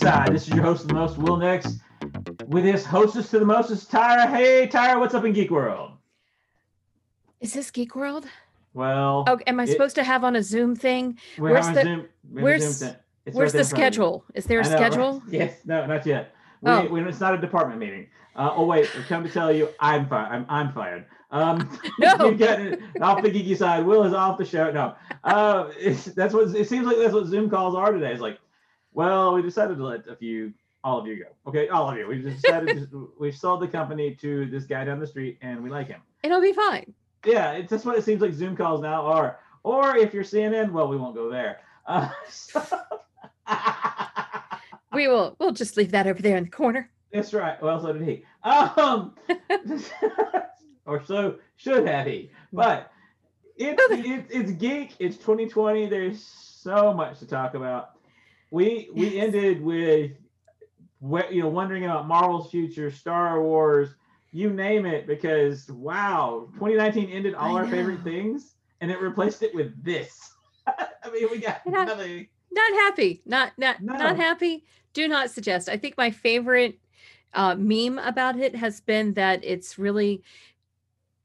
Side. This is your host of the most, Wil Nix, with his hostess to the mostest, Tyra. Hey, Tyra, what's up in Geek World? Is this Geek World? Well, Oh, am I it- supposed to have on a Zoom thing? where's the- Zoom, we have a where's- Zoom thing. It's Where's right the in front of you. schedule? Is there a know, right? schedule? Yes, no, not yet. We, Oh. we, it's not a department meeting. Uh, oh wait, I come to tell you, I'm fired. I'm, I'm fired. Um, No. off the geeky side. Wil is off the show. No, uh, that's what it seems like. That's what Zoom calls are today. It's like, well, we decided to let a few, all of you go. Okay, all of you. We just decided to, we've sold the company to this guy down the street, and we like him. It'll be fine. Yeah, it's just what it seems like Zoom calls now are. Or if you're CNN, well, we won't go there. Uh, so- We will. We'll just leave that over there in the corner. That's right. Well, so did he. Um, or so should have he. But it's it's it's geek. It's 2020. There's so much to talk about. We we ended with you know wondering about Marvel's future, Star Wars, you name it, because wow, 2019 ended all I our favorite things, and it replaced it with this. I mean, we got Yeah. nothing. Not happy. Not not No. not happy. Do not suggest. I think my favorite uh, meme about it has been that it's really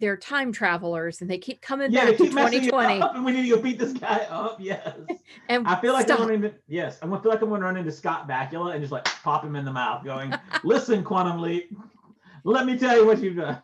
they're time travelers and they keep coming Yeah, back to keep it 2020. up, and we need to go beat this guy up. Yes. And I feel like stop. I'm running. Into, yes, I'm gonna feel like I'm gonna run into Scott Bakula and just like pop him in the mouth, going, "Listen, Quantum Leap, let me tell you what you've done.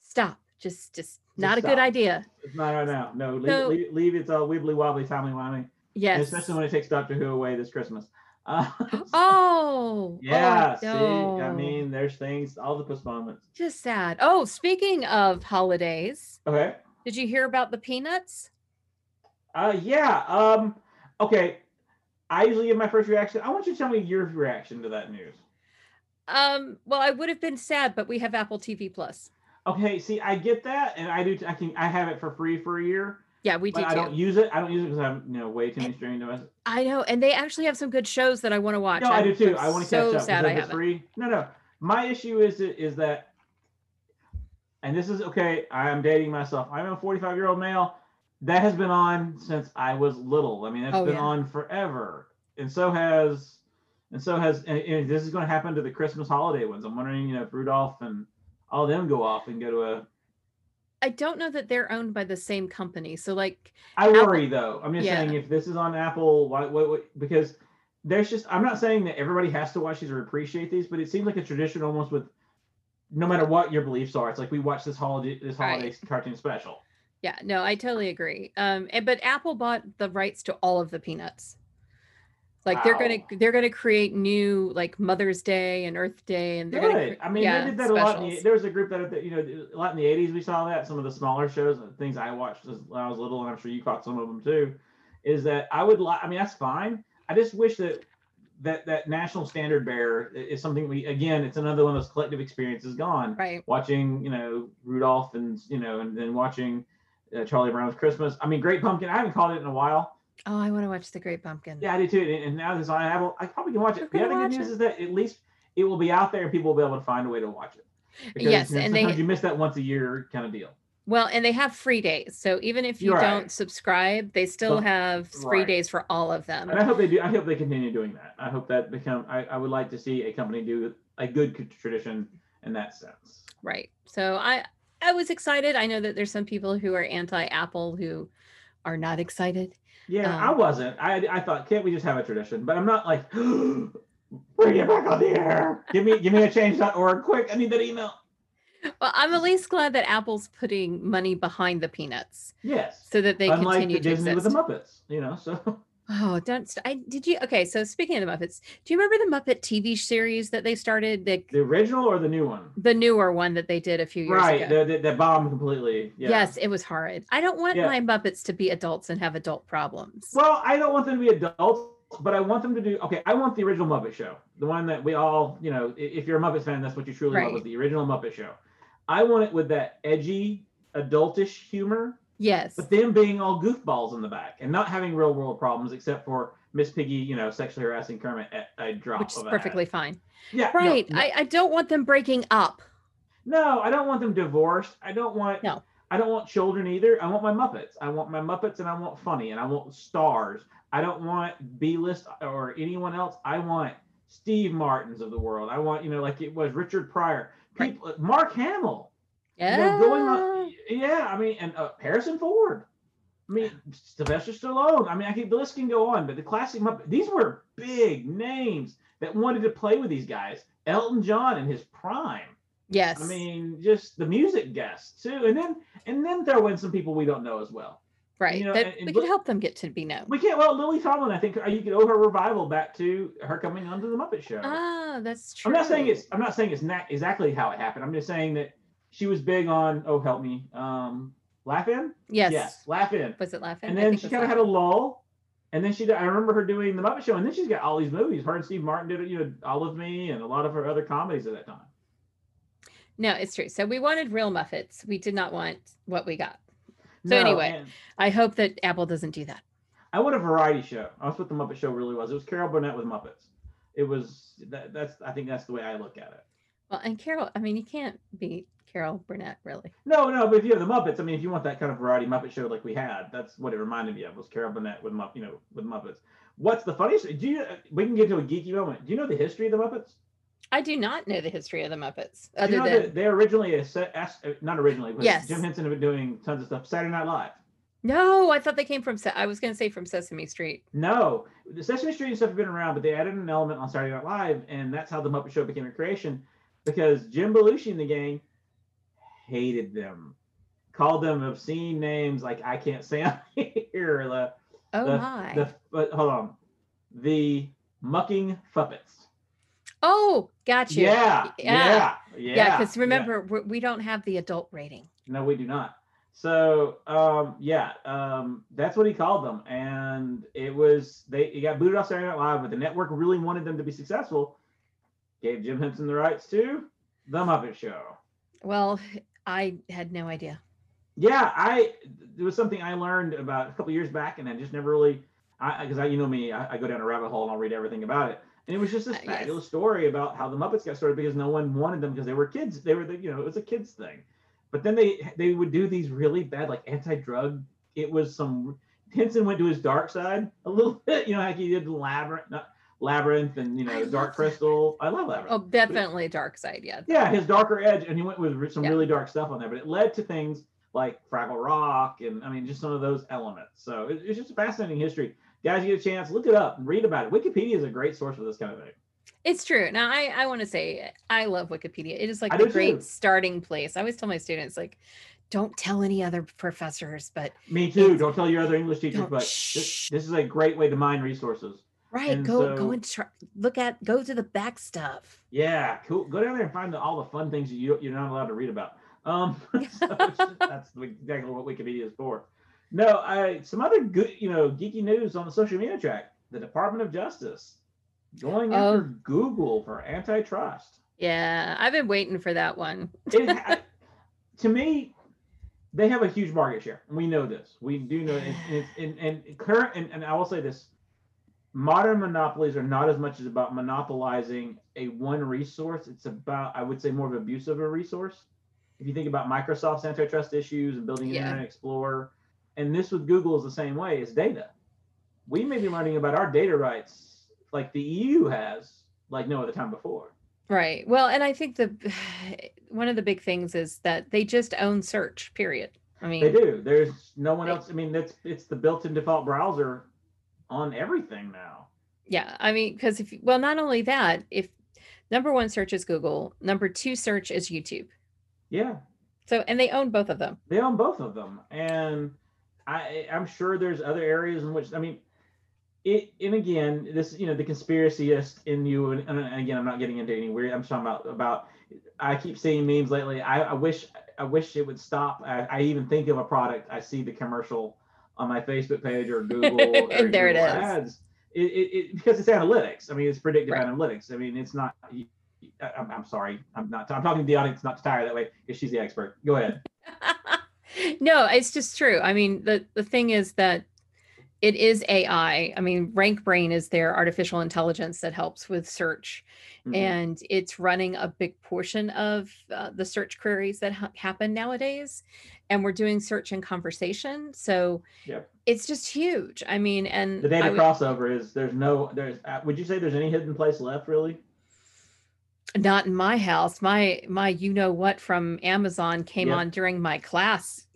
stop. Just just not a stop. good idea. It's not right now. No, leave, So- leave, leave it's all uh, wibbly wobbly, timely wimey, Yes. especially when it takes Doctor Who away this Christmas. Uh, Oh. yeah, oh, see, I mean, there's things, all the postponements. just sad. Oh, speaking of holidays, Okay. did you hear about the peanuts? Uh, yeah. Um. Okay. I usually give my first reaction. I want you to tell me your reaction to that news. Um, well, I would have been sad, but we have Apple TV Plus. Okay. See, I get that, and I do. I can. I have it for free for a year. Yeah, we do I don't use it. I don't use it because I'm, you know, way too many streaming devices. I know, and they actually have some good shows that I want to watch. No, I I'm do too. I want to so catch up. sad I haven't. free. No, no. My issue is is that, and this is okay. I am dating myself. I'm a 45 year old male. That has been on since I was little. I mean, it's Oh, been yeah. on forever, and so has, and so has, and, and this is going to happen to the Christmas holiday ones. I'm wondering, you know, if Rudolph and all them go off and go to a. I don't know that they're owned by the same company. So, like, I worry though. I'm just Yeah. saying if this is on Apple, why, because there's just I'm not saying that everybody has to watch these or appreciate these, but it seems like a tradition almost with no matter what your beliefs are. It's like we watch this holiday this Right. holiday cartoon special. yeah, no, I totally agree. Um, and, but Apple bought the rights to all of the peanuts. Like they're gonna they're gonna create new like Mother's Day and Earth Day, and they're gonna. I mean, yeah, they did that a lot. The, there was a group that you know a lot in the '80s. We saw that some of the smaller shows, uh, things I watched as- when I was little, and I'm sure you caught some of them too. Is that I would like? I mean, that's fine. I just wish that that that national standard bearer is something we again. It's another one of those collective experiences gone. Right. watching you know Rudolph and you know and then watching uh, Charlie Brown's Christmas. I mean, Great Pumpkin. I haven't caught it in a while. Oh, I want to watch the Great Pumpkin. Yeah, I do too. And, now this I have, I probably can watch it. The other good news it. is that at least it will be out there and people will be able to find a way to watch it. Yes, you know, and they- you miss that once a year kind of deal. Well, and they have free days. So even if you You're don't right. subscribe, they still But- have free right. days for all of them. And I hope they do. I hope they continue doing that. I hope that become. I, I would like to see a company do a good tradition in that sense. Right. So I I was excited. I know that there's some people who are anti-Apple who are not excited. Yeah, I Um, wasn't. I I thought, can't we just have a tradition? But I'm not like, bring it back on the air. Give me give me a change.org quick. I need that email. Well, I'm at least glad that Apple's putting money behind the peanuts Yes. so that they Unlike continue the to Disney with the Muppets, you know. So Oh, don't st- I did you okay, so speaking of the Muppets, do you remember the Muppet TV series that they started? The the original or the new one? the newer one that they did a few years Right. ago. The, the, the bomb completely. Yeah. Yes, it was horrid. I don't want Yeah. my Muppets to be adults and have adult problems. Well, I don't want them to be adults, but I want them to do. Okay, I want the original Muppet Show, the one that we all, you know, if you're a Muppet fan, that's what you truly love Right. was the original Muppet Show. I want it with that edgy, adultish humor, yes. but them being all goofballs in the back and not having real world problems except for Miss Piggy, you know, sexually harassing Kermit at a drop Which is of perfectly hat. fine. Yeah. Right. no. I, I don't want them breaking up. No, I don't want them divorced. I don't want No. I don't want children either. I want my Muppets. I want my Muppets and I want funny and I want stars. I don't want B list or anyone else. I want Steve Martins of the world. I want, you know, like it was Richard Pryor, people, Mark Hamill. Yeah. You know, going on, yeah. I mean, and uh, Harrison Ford. I mean, Sylvester Stallone. I mean, I keep the list can go on, but the classic Muppet, these were big names that wanted to play with these guys. Elton John in his prime. Yes. I mean, just the music guests too, and then and then throw in some people we don't know as well. right. you know, that and- and we could help them get to be known. We can't. Well, Lily Tomlin, I think uh, you could owe her revival back to her coming onto the Muppet Show. Ah, that's true. I'm not saying it's. I'm not saying it's not exactly how it happened. I'm just saying that she was big on. Oh, help me. Um, Laugh In. Yes. Yes, Laugh In. Was it laughing? And then she kind of had a lull. And then she. did- I remember her doing the Muppet Show, and then she's got all these movies. Her and Steve Martin did, it, you know, All of Me, and a lot of her other comedies at that time. No, it's true. So we wanted real Muppets. We did not want what we got. So No, anyway. I hope that Apple doesn't do that. I want a variety show. That's what the Muppet Show really was. It was Carol Burnett with Muppets. It was that, that's. I think that's the way I look at it. Well, and Carol, I mean, you can't beat Carol Burnett, really. No, no, but if you have the Muppets, I mean, if you want that kind of variety Muppet show like we had, that's what it reminded me of was Carol Burnett with Mupp, you know, with Muppets. What's the funniest? Do you? We can get to a geeky moment. Do you know the history of the Muppets? I do not know the history of the Muppets, other you know than they're originally a set, uh, not originally, but Yes. Jim Henson had been doing tons of stuff. Saturday Night Live. no. I thought they came from. I was going to say from Sesame Street. No, the Sesame Street and stuff have been around, but they added an element on Saturday Night Live, and that's how the Muppet Show became a creation. Because Jim Belushi and the gang hated them, called them obscene names like I can't say on here. The Oh the, my! the but hold on, the mucking puppets. oh, got you. Yeah, yeah, yeah. Yeah, because remember we're, we don't have the adult rating. No, we do not. So um, yeah, um, that's what he called them, and it was they it got booted off Saturday Night Live, but the network really wanted them to be successful. Gave Jim Henson the rights to the Muppet Show. Well, I had no idea. Yeah, I there was something I learned about a couple years back, and I just never really, I because I you know me, I, I go down a rabbit hole and I'll read everything about it. And it was just this Uh, yes. fabulous story about how the Muppets got started because no one wanted them because they were kids. They were the you know it was a kids thing, but then they they would do these really bad like anti-drug. It was some Henson went to his dark side a little bit, you know, like he did the Labyrinth, not Labyrinth, and you know love Dark that. Crystal. I love Labyrinth. Oh, definitely dark side. Yeah. Yeah, his darker edge, and he went with some Yeah. really dark stuff on there, but it led to things like Fraggle Rock, and I mean, just some of those elements. So it, it's just a fascinating history. Guys, you get a chance, look it up, and read about it. Wikipedia is a great source for this kind of thing. It's true. Now, I, I want to say I love Wikipedia. It is like a great too. starting place. I always tell my students, like, don't tell any other professors, but Me too. Don't tell your other English teachers, Don't- but this, this is a great way to mine resources. Right, And go go and try, look at go to the back stuff. Yeah, cool. Go down there and find the, all the fun things you, you're not allowed to read about. Um, so just- that's exactly what Wikipedia is for. No, I some other good, you know, geeky news on the social media track. The Department of Justice going after Oh. Google for antitrust. Yeah, I've been waiting for that one. It, to me, they have a huge market share. and We know this. We do know, and, and, and, and current, and, and I will say this: modern monopolies are not as much as about monopolizing a one resource. It's about, I would say, more of abuse of a resource. If you think about Microsoft's antitrust issues and building Yeah. Internet Explorer, and this with Google is the same way. It's data. We may be learning about our data rights like the EU has, like no other time before. Right. Well, and I think the one of the big things is that they just own search. Period. I mean, They do. There's no one else. I mean, that's it's the built-in default browser on everything now. Yeah, I mean, because if well, not only that, if number one search is Google, number two search is YouTube. Yeah, So, and they own both of them. they own both of them, and I I'm sure there's other areas in which I mean, it. And again, this you know the conspiracyist in you, and, and again, I'm not getting into any weird. I'm talking about about. I keep seeing memes lately. I, I wish I wish it would stop. I, I even think of a product. I see the commercial on my Facebook page or Google. or there it Google is. Ads. It, it, it because it's analytics. I mean, it's predictive Right. analytics. I mean, it's not. I'm, I'm sorry. I'm not. I'm talking to the audience, not to Tyra that way, because she's the expert. Go ahead. no, it's just true. I mean, the the thing is that it is AI. I mean, RankBrain is their artificial intelligence that helps with search, Mhm. and it's running a big portion of uh, the search queries that ha- happen nowadays. And we're doing search and conversation, so Yep. it's just huge. I mean, and The data would- crossover is there's no there's uh, would you say there's any hidden place left really? not in my house. My my you know what from Amazon came Yep. on during my class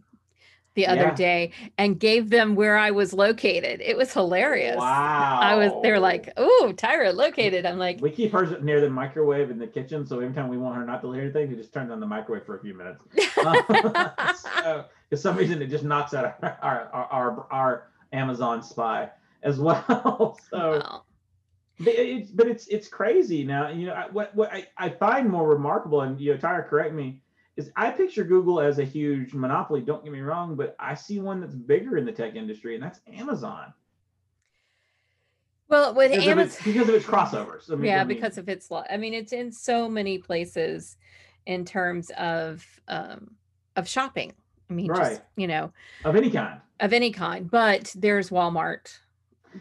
the other Yeah. day and gave them where I was located. It was hilarious. Wow. I was they were like, "Oh, Tyra located." I'm like, we keep hers near the microwave in the kitchen, so every time we want her not to hear anything, we just turn on the microwave for a few minutes. so, for some reason, it just knocks out our our, our, our Amazon spy as well. so, Wow. but it's but it's it's crazy now. You know I, what what I, I find more remarkable, and you know, Tyra, correct me, is I picture Google as a huge monopoly. Don't get me wrong, but I see one that's bigger in the tech industry, and that's Amazon Well, with because, of its, Amazon, because of its crossovers. I mean, yeah, I mean, because of its. I mean, it's in so many places in terms of um of shopping. I mean, just Right. you know, of any kind. of any kind. But there's Walmart.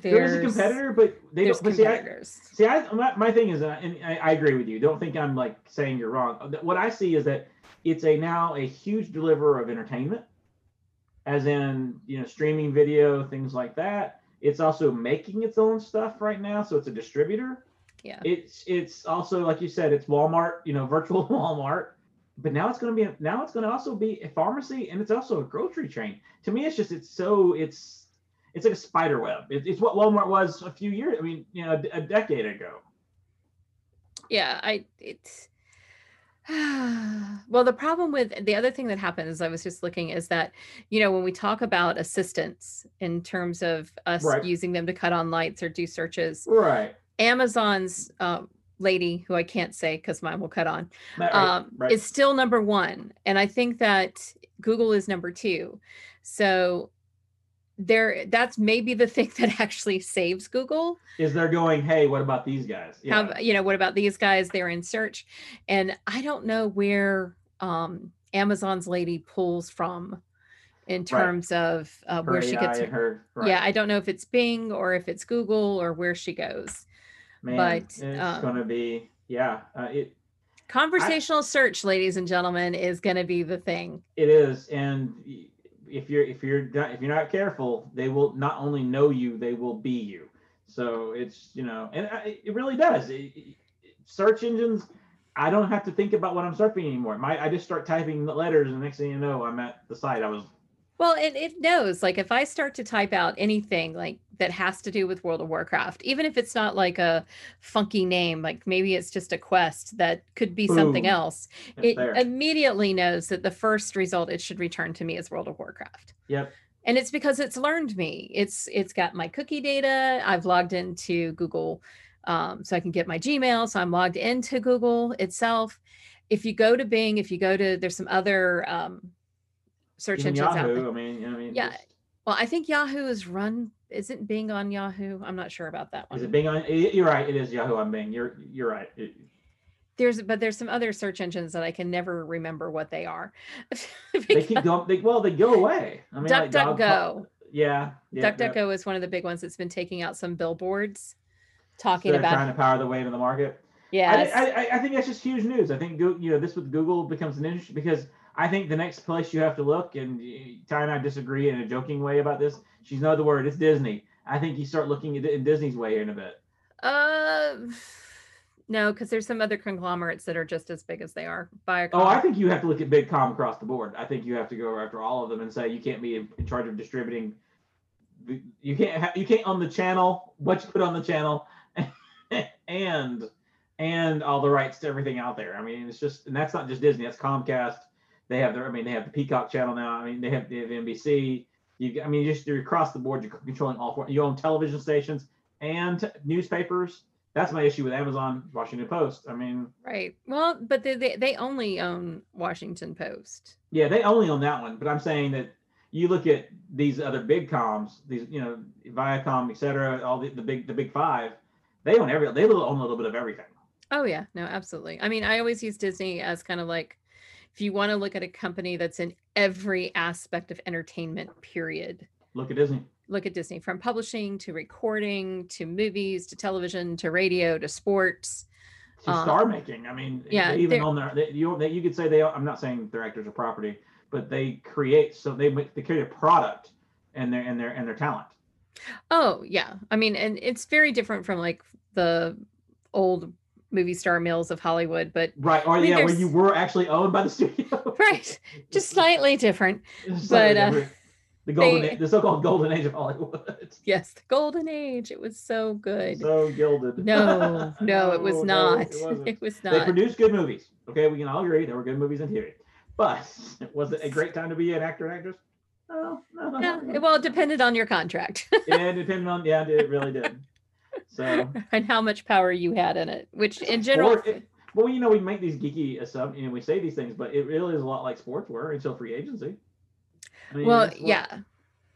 There is a competitor, but they there's don't. But see, I, competitors. see, I, my, my thing is, and I, I agree with you. Don't think I'm like saying you're wrong. What I see is that it's a now a huge deliverer of entertainment, as in you know streaming video, things like that. It's also making its own stuff right now, so it's a distributor. Yeah. It's it's also like you said, it's Walmart, you know, virtual Walmart. But now it's going to be now it's going to also be a pharmacy and it's also a grocery chain. To me, it's just it's so it's it's like a spider web. It, it's what Walmart was a few years. I mean, you know, a, a decade ago. yeah i it's well the problem with the other thing that happened is i was just looking is that you know when we talk about assistants in terms of us Right. using them to cut on lights or do searches Right. amazon's uh, lady who i can't say because mine will cut on Right, um, right. is still number one and i think that google is number two so there that's maybe the thing that actually saves google Is they're going, hey, what about these guys? Yeah. you know what about these guys they're in search and i don't know where um amazon's lady pulls from in terms of uh, her where she gets her her. yeah i don't know if it's bing or if it's google or where she goes Man, but, it's um, going to be yeah. Uh, it conversational search ladies and gentlemen is going to be the thing it is, and if you're if you're not, if you're not careful, they will not only know you, they will be you. So it's you know, and it really does. It- it- search engines. I don't have to think about what I'm surfing anymore. My I just start typing the letters, and the next thing you know, I'm at the site I was Well, it, it knows like if I start to type out anything like that has to do with World of Warcraft, even if it's not like a funky name, like maybe it's just a quest that could be something else, it there. immediately knows that the first result it should return to me is World of Warcraft. Yep. And it's because it's learned me. It's it's got my cookie data. I've logged into Google um, so I can get my Gmail. So I'm logged into Google itself. If you go to Bing, if you go to there's some other um, search Even engines out there. Yahoo. I mean, I mean, Yeah. just- Well, I think Yahoo is run. Isn't Bing on Yahoo? I'm not sure about that one. Is it Bing on? You're right. It is Yahoo on Bing. You're you're right. It- There's, but there's some other search engines that I can never remember what they are. they keep going. They, well, they go away. I mean, like DuckDuckGo. call- Yeah. yeah that- DuckDuckGo is one of the big ones that's been taking out some billboards, talking they're about. trying to power the way into the market. Yeah, I, I, I think that's just huge news. I think you know this with Google becomes an industry because I think the next place you have to look, and Ty and I disagree in a joking way about this. She's know the word. It's Disney. I think you start looking at it in Disney's way in a bit. uh, no, because there's some other conglomerates that are just as big as they are. Viacom. Oh, I think you have to look at big com across the board. I think you have to go after all of them and say you can't be in, charge of distributing. You can't ha- you can't on the channel what you put on the channel, and and all the rights to everything out there. I mean, it's just and that's not just Disney. That's Comcast. They have their. I mean, they have the Peacock channel now. I mean, they have they have NBC. You I mean, just you're across the board. You're controlling all four. You own television stations and newspapers. That's my issue with Amazon, Washington Post. I mean, right. Well, but they, they they only own Washington Post. Yeah, they only own that one, but I'm saying that you look at these other big comms, these you know Viacom, et cetera, all the, the big the big five, they own every they own a little bit of everything. Oh yeah, no, absolutely. I mean, I always use Disney as kind of like if you want to look at a company that's in every aspect of entertainment, period. Look at Disney. look at Disney from publishing to recording to movies to television to radio to sports. to Um, star making. I mean, yeah, even on their, they, you they, you could say they. I'm not saying their actors are property, but they create so they make they create a product and their and their and their talent. Oh, yeah. I mean, and it's very different from like the old movie star mills of Hollywood, but Right. Or yeah, where you were actually owned by the studio. right, just slightly different. Slightly but, uh, the golden, they- age, the so-called golden age of Hollywood. Yes, the golden age. It was so good. so gilded. No, no, it was No, not. it wasn't. They produced good movies. Okay, we can all agree there were good movies on TV. But was it a great time to be an actor and actress? No, no, no. Yeah, no. well, it depended on your contract yeah, it depended on yeah, it really did. So and how much power you had in it, which in general, it- well, you know, we make these geeky assumptions, know, we say these things, but it really is a lot like sports were until free agency. I mean, well, what- yeah.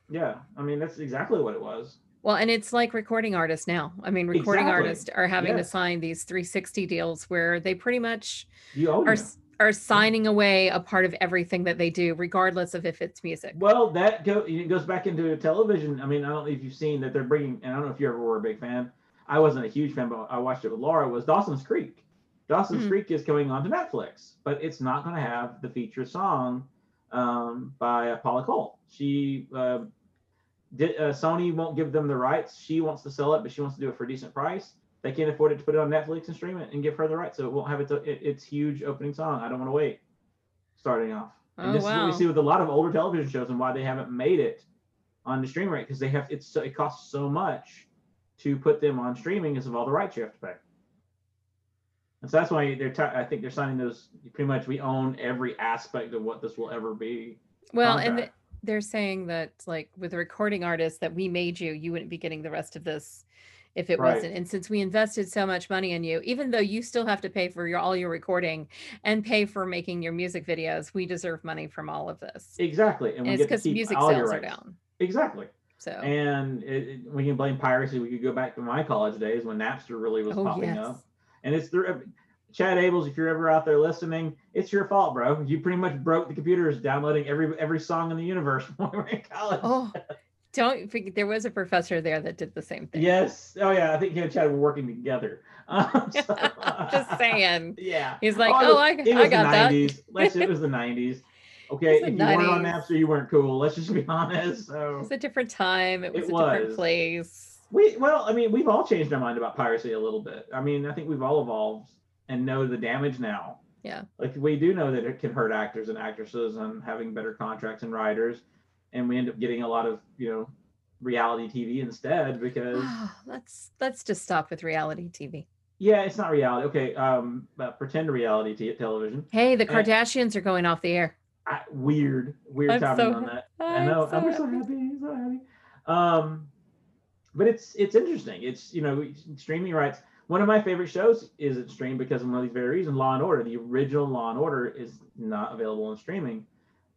yeah. I mean, that's exactly what it was. Well, and it's like recording artists now. I mean, recording Exactly. artists are having to sign these 360 deals where they pretty much are are signing away a part of everything that they do, regardless of if it's music. Well, that go it goes back into television. I mean, I don't know if you've seen that they're bringing, and I don't know if you ever were a big fan. I wasn't a huge fan, but I watched it with Laura. Was Dawson's Creek? Dawson's Mhm. Creek is coming onto Netflix, but it's not going to have the feature song um, by uh, Paula Cole. She uh, did. Uh, Sony won't give them the rights. She wants to sell it, but she wants to do it for a decent price. They can't afford it to put it on Netflix and stream it and give her the rights, so it won't have its its huge opening song. I don't want to wait. Starting off. And Oh, this is what we see with a lot of older television shows and why they haven't made it on the stream rate because they have it's it costs so much to put them on streaming is of all the rights you have to pay. And so that's why they're t- I think they're signing those pretty much we own every aspect of what this will ever be. Well, and th- they're saying that like with the recording artists that we made you, you wouldn't be getting the rest of this if it Right. wasn't. And since we invested so much money in you, even though you still have to pay for your all your recording and pay for making your music videos, we deserve money from all of this. Exactly. And And we it's get to because music all your sales are down. Exactly. So And it, it- we can blame piracy. We could go back to my college days when Napster really was oh popping yes. up. And it's the Chad Abels, if you're ever out there listening, it's your fault, bro. You pretty much broke the computers downloading every every song in the universe when we were in college. Oh, don't forget there was a professor there that did the same thing. Yes. Oh yeah. I think he and Chad were working together. Um, so- Just saying. Yeah. He's like, Oh, oh, I, it was I got the that. 90s. Let's, it was the 90s. Okay. If you weren't on 90s. Napster, you weren't cool. Let's just be honest. So It was a different time. It It was a different place. we well, I mean, we've all changed our mind about piracy a little bit. I mean, I think we've all evolved and know the damage now. Yeah. Like we do know that it can hurt actors and actresses and having better contracts and writers, and we end up getting a lot of you know reality TV instead because let's let's just stop with reality TV. yeah, it's not reality. Okay, um, but pretend reality t- television. Hey, the. Kardashians are going off the air. I, weird, weird I'm timing so on that. I I'm know. so I'm so happy. happy. So happy. Um, but it's it's interesting. It's you know streaming rights. One of my favorite shows isn't streamed because of one of these very reasons. Law and Order, the original Law and Order, is not available on streaming,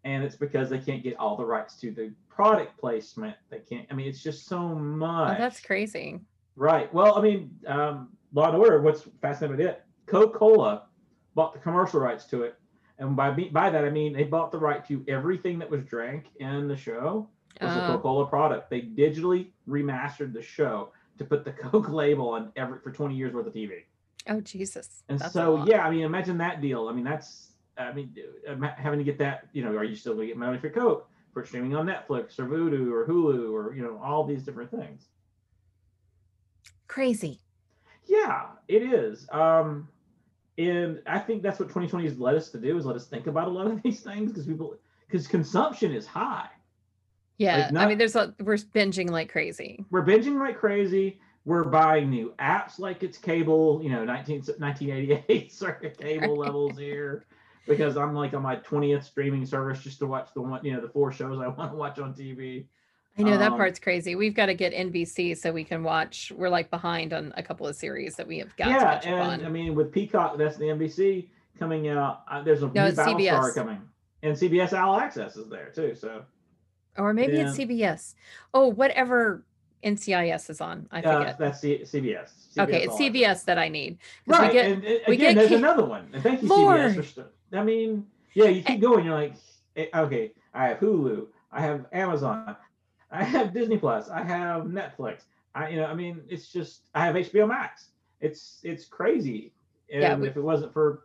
and it's because they can't get all the rights to the product placement. They can't. I mean, it's just so Oh, much. that's crazy. Right. Well, I mean, um, Law and Order. What's fascinating about it? Coca Cola bought the commercial rights to it, and by by that I mean they bought the right to everything that was drank in the show was a Oh. Coca Cola product. They digitally remastered the show to put the Coke label on every for 20 years worth of TV. Oh Jesus. And That's so yeah, I mean, imagine that deal. I mean, that's I mean, having to get that. You know, are you still going to get money for Coke for streaming on Netflix or Vudu or Hulu or you know all these different things? Crazy. Yeah, it is. Um, and I think that's what 2020 has led us to do is let us think about a lot of these things because people because consumption is high. Yeah. I not- mean, there's a we're binging like crazy. We're binging like crazy. We're buying new apps like it's cable, you know, 19, 1988 circuit cable Right. levels here because I'm like on my 20th streaming service just to watch the one, you know, the four shows I want to watch on TV. I know that Um, part's crazy. We've got to get NBC so we can watch. We're like behind on a couple of series that we have got to yeah, catch up and on. I mean, with Peacock, that's the NBC coming out. Uh, there's a No, new Battlestar coming, and CBS All Access is there too. So or maybe it's. CBS. Oh, whatever NCIS is on. I uh, forget. that's C- CBS. okay, All it's Access. CBS that I need. Right, We get, and, and we again, get there's another one. And thank you, Lord. CBS. For st- I mean, yeah, you keep going. You're like, eh, okay, I have Hulu, I have Amazon, I have Disney Plus. I have Netflix. I you know I mean it's just I have HBO Max. It's it's crazy. And Yeah, we- if it wasn't for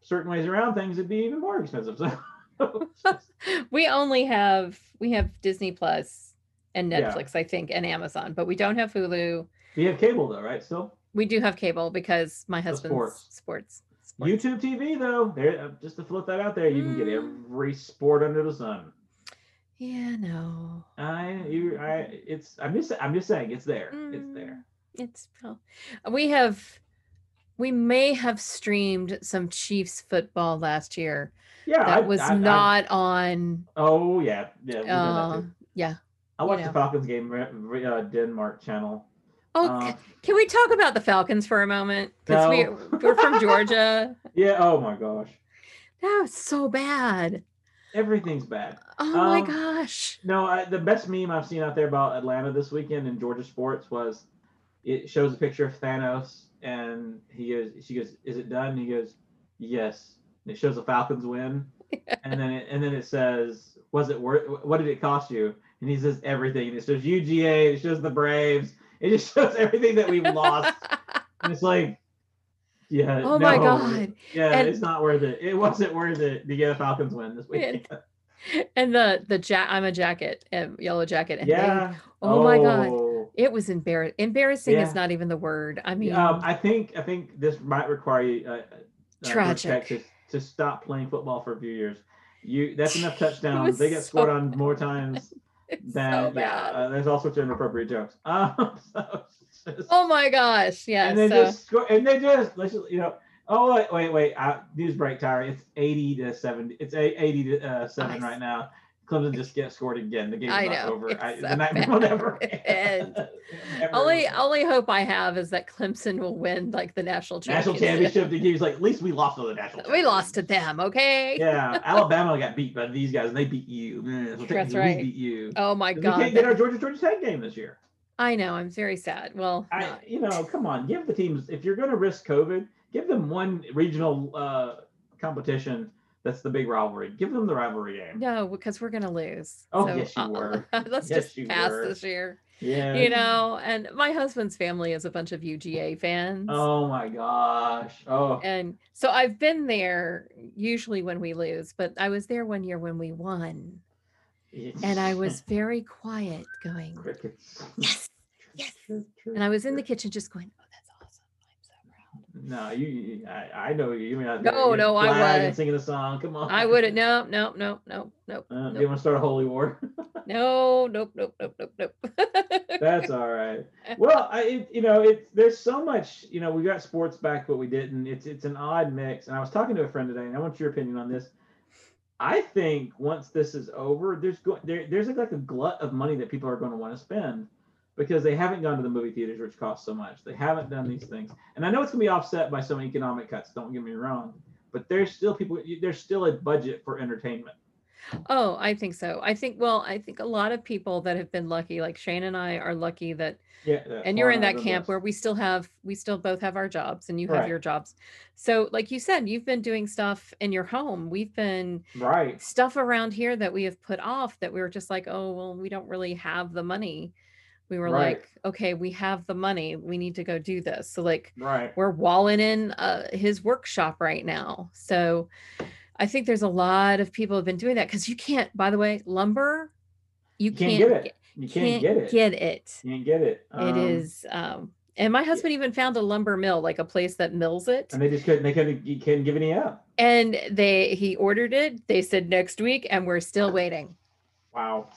certain ways around things, it'd be even more expensive. So we only have we have Disney Plus and Yeah. Netflix, I think, and Amazon, but we don't have Hulu. We have cable though, right? Still. We do have cable because my husband's sports. sports. sports. YouTube TV though, there just to float that out there, you can get Mm. every sport under the sun. Yeah, no. I you I it's I'm just I'm just saying it's there. It's there. Mm, It's well, we have we may have streamed some Chiefs football last year. Yeah, That I- was I- I- not on oh yeah, yeah. uh yeah. I watched know. the Falcons game, re- uh, Denmark channel. Oh, Uh, can we talk about the Falcons for a moment? Because we we're from Georgia. Yeah. Oh my gosh, That was so bad. Everything's bad. Oh my Um, gosh. No, I, the best meme I've seen out there about Atlanta this weekend in Georgia sports was it shows a picture of Thanos and he goes, she goes, "Is it done?" He goes, "Yes." And it shows the Falcons win, and then it, and then it says, "Was it worth? What did it cost you?" And he says everything. And it shows UGA. It shows the Braves. It just shows everything that we've lost. and it's like, yeah. Oh my no, God. Yeah, And- it's not worth it. It wasn't worth it to get a Falcons win this weekend. and the the ja- I'm a jacket, and yellow jacket. And they- Yeah. oh my god. Oh. It was embarrassing. Embarrassing is not even the word. I mean, Um, I think I think this might require you, uh, uh, Tech Tragic. to, to stop playing football for a few years. You that's enough touchdowns. They get so scored on more times it's than so yeah. Uh, there's all sorts of inappropriate jokes. Um, so oh my gosh. Yeah. and they so just score, and they just let's just, you know. Oh wait, wait, wait! Uh, news break, Tyra. It's eighty to seventy. It's eighty to uh, seven Nice. right now. Clemson just gets scored again. The game's I not know, over. I, so the night will never end. Only end. only hope I have is that Clemson will win like the national championship. national championship. The game's like at least we lost to the national. We lost to them, okay? Yeah, Alabama got beat by these guys, and they beat you. Mm, so That's right. We beat you. Oh my god. We can't get our Georgia Georgia Tech game this year. I know. I'm very sad. Well, I, you know, come on, give the teams if you're going to risk COVID, give them one regional uh, competition that's the big rivalry. Give them the rivalry game. no, because we're gonna lose. Oh, So, yes, you uh, were. Let's Yes, just pass were. this year. Yeah. You know, and my husband's family is a bunch of UGA fans. Oh my gosh. Oh. And so I've been there usually when we lose, but I was there one year when we won. And I was very quiet going, crickets. yes, yes. And I was in the kitchen just going, oh, that's awesome. I'm so proud. No, you. you- I, I know you. You're not No. You're no, I flag and was. singing a song. Come on. I wouldn't. No, no, no, no, no, Uh, nope. You want to start a holy war? no, nope, nope, nope, nope, nope. That's all right. Well, I, it, you know, it's there's so much. You know, we got sports back, but we didn't. It's it's an odd mix. And I was talking to a friend today, and I want your opinion on this. I think once this is over, there's going there, there's like, like a glut of money that people are going to want to spend because they haven't gone to the movie theaters, which cost so much. They haven't done these things, and I know it's going to be offset by some economic cuts. Don't get me wrong, but there's still people. There's still a budget for entertainment. Oh, I think so. I think, well, I think a lot of people that have been lucky, like Shane and I are lucky that Yeah, and you're in that camp where we still have we still both have our jobs and you have Right. your jobs so like you said you've been doing stuff in your home we've been right. stuff around here that we have put off that we were just like oh well we don't really have the money we were Right. like okay we have the money we need to go do this so like Right. we're walling in uh, his workshop right now so i think there's a lot of people have been doing that because you can't by the way lumber you, You can't can't, get it. You can't, get it. get it You can't get it. it Um, is, um, and my husband even found a lumber mill, like a place that mills it. And they just couldn't. They couldn't. You couldn't give any up. And they he ordered it. They said next week, and we're still waiting. Wow.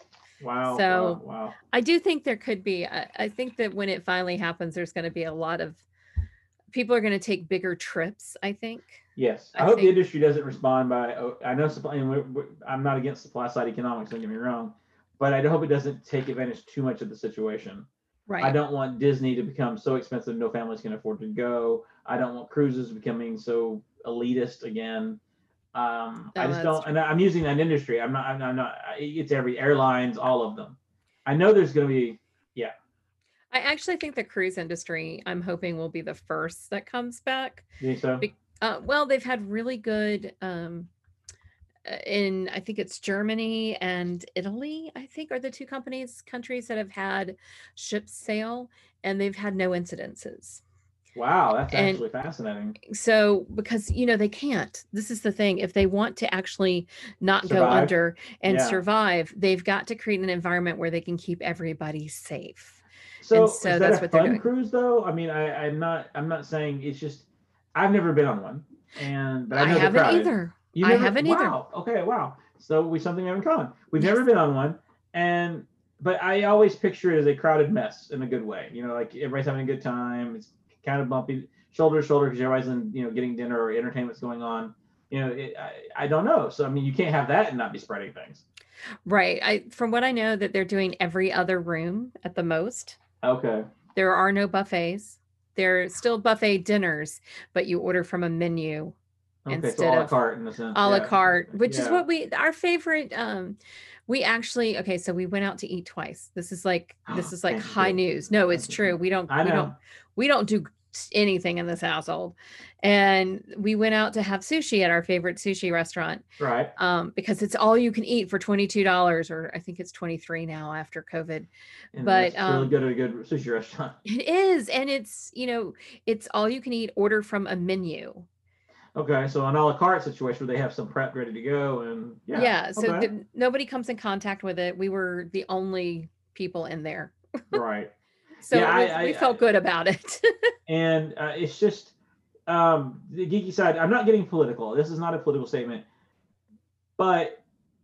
Wow. So- wow, wow. I do think there could be. I, I think that when it finally happens, there's going to be a lot of people are going to take bigger trips. I think. Yes. I, I hope the industry doesn't respond by. oh, I know supply. And we're, we're, I'm not against supply side economics. Don't get me wrong, but I hope it doesn't take advantage too much of the situation. Right. I don't want Disney to become so expensive no families can afford to go. I don't want cruises becoming so elitist again. Um, I just don't, and I'm using that industry. I'm not. I'm, I'm not. It's every airlines, all of them. I know there's going to be. I actually think the cruise industry. I'm hoping will be the first that comes back. You think so? Be- Uh, well, they've had really good um, uh, in I think it's Germany and Italy, I think are the two companies countries that have had ships sail and they've had no incidences. Wow, that's And- actually fascinating. So because you know they can't. This is the thing. If they want to actually not go under and Yeah. survive, they've got to create an environment where they can keep everybody safe. So, so is that that's a what they're fun doing. cruise though? I mean, I, I'm not. I'm not saying it's just. I've never been on one, and but I, I, haven't either. You I haven't either. Wow. Okay. Wow. So we something we have in common. We've Yes. never been on one, and but I always picture it as a crowded mess in a good way. You know, like everybody's having a good time. It's kind of bumpy, shoulder to shoulder because everybody's in, you know getting dinner or entertainment's going on. You know, it, I, I don't know. So I mean, you can't have that and not be spreading things. Right. I from what I know that they're doing every other room at the most. Okay. There are no buffets. There are still buffet dinners, but you order from a menu Okay. Instead so a la of carte in a la yeah. carte, which is what we our favorite um we actually okay, so we went out to eat twice. This is like this is like high news. No, it's true. We don't I we know. don't we don't do anything in this household. And we went out to have sushi at our favorite sushi restaurant Right. um, because it's all you can eat for $22 or I think it's 23 now after COVID. And But, that's really um, good at a good sushi restaurant. It is. And it's, you know, it's all you can eat order from a menu. Okay, so an a la carte situation where they have some prep ready to go, and yeah, Yeah. so okay, the, nobody comes in contact with it. We were the only people in there. right. So Yeah, was- I- we felt good about it. And uh, it's just um, the geeky side. I'm not getting political. This is not a political statement, but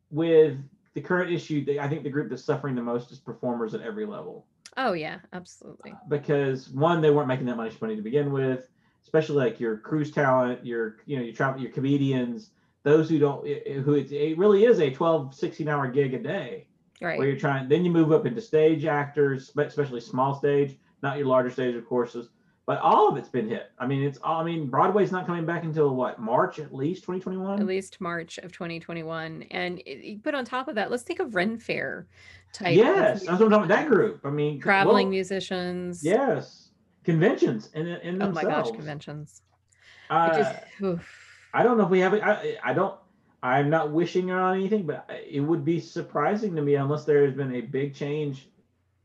with the current issue, I think the group that's suffering the most is performers at every level. oh, yeah, absolutely. because one, they weren't making that much money to begin with, especially like your cruise talent, your you know your travel, your comedians, those who don't, who it, it really is a 12, 16 hour gig a day Right. where you're trying. Then you move up into stage actors, but especially small stage, not your larger stage, of courses. But all of it's been hit. I mean, it's all. I mean, Broadway's not coming back until what March at least, 2021. At least March of 2021. And it, you put on top of that, let's think of Ren Fair type. Yes, that's what I'm talking about. That group. I mean, Traveling well, musicians. Yes, conventions in in Oh my gosh, conventions. Uh, It just. I don't know if we have it. I, I don't. I'm not wishing on anything, but it would be surprising to me unless there has been a big change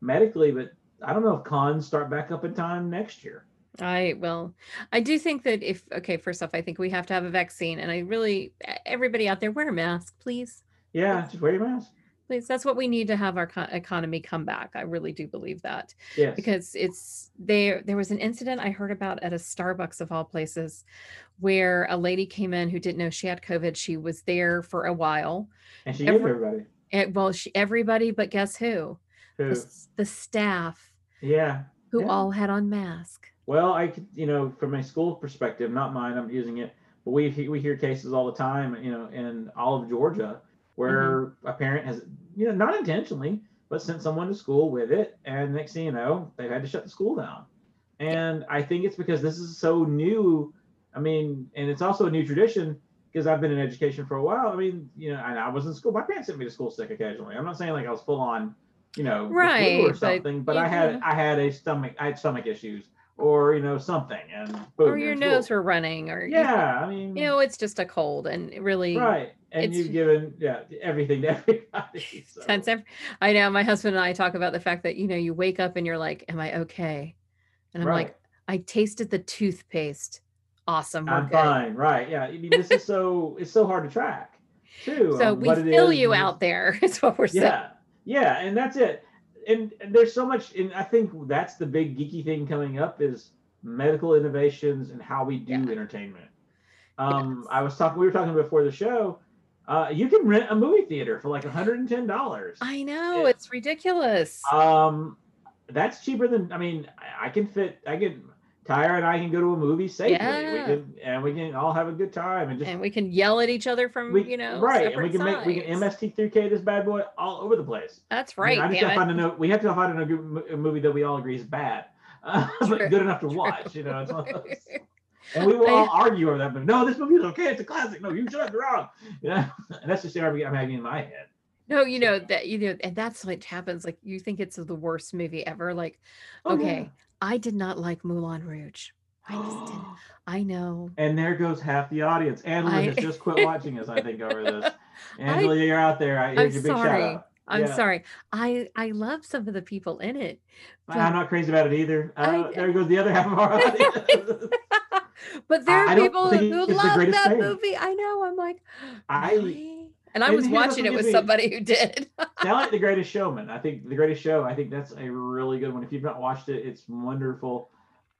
medically. But I don't know if cons start back up in time next year. I well, I do think that if okay, first off, I think we have to have a vaccine, and I really everybody out there wear a mask, please, Yeah, just wear your mask. Please. That's what we need to have our co- economy come back. I really do believe that Yes. because it's there. There was an incident I heard about at a Starbucks of all places, where a lady came in who didn't know she had COVID. She was there for a while. and she gave every- everybody. And, well, she, everybody, but guess who? The, Who? s- the staff Yeah. who Yeah. all had on mask. Well, I could, you know, from a school perspective, not mine. I'm using it, but we we hear cases all the time, you know, in all of Georgia where mm-hmm. a parent has, you know, not intentionally, but sent someone to school with it, and next thing you know, they've had to shut the school down. And I think it's because this is so new. I mean, and it's also a new tradition because I've been in education for a while. I mean, you know, and I was in school. My parents sent me to school sick occasionally. I'm not saying like I was full on, you know, Right, or something, but, you- I had yeah. I had a stomach I had stomach issues or you know something and boom, or your nose were running, or you- Yeah, I mean, you know, it's just a cold, and really right. And it's- you've given yeah everything to everybody. So. Tense ev- I know my husband and I talk about the fact that you know you wake up and you're like, "Am I okay?" And I'm Right. like, "I tasted the toothpaste. Awesome, we're I'm good." fine. Right. Yeah. I mean, this is so it's so hard to track too. So on we fill you out there. Is what we're saying. Yeah. Yeah, and that's it. And, and there's so much, and I think that's the big geeky thing coming up is medical innovations and how we do Yeah. entertainment. Um, Yes. I was talking, we were talking before the show. Uh, you can rent a movie theater for like $110. I know it's ridiculous. Um, that's cheaper than, I mean, I, I can fit, I can, Tyra and I can go to a movie safely. Yeah. We can, and we can all have a good time and just, and we can yell at each other from we, you know right. And we can separate make, we can. MST3K this bad boy all over the place. That's I mean, right. I just damn gotta find a it. no, we have to find a, a movie that we all agree is bad, uh, but good enough to watch. You know, it's one of those. And we will all argue over that. But no, this movie is okay. It's a classic. No, you shut up. You're wrong. Yeah, and that's just the argument I'm having in my head. No, you know that you know, and that's what happens. Like you think it's the worst movie ever. Like, Oh, okay, I did not like Moulin Rouge. I just didn't. I know. And there goes half the audience. Annalyn I- has just quit watching us. I think over this. Angela, you're out there. I, I'm your big shout sorry. out. I'm Yeah. sorry. I I love some of the people in it. I'm not crazy about it either. I- Uh, there goes the other half of our audience. But there are people who love that thing. movie. I know. I'm like, I- And I and was watching it with with me. somebody who did. I like The Greatest Showman. I think The Greatest Show. I think that's a really good one. If you've not watched it, it's wonderful.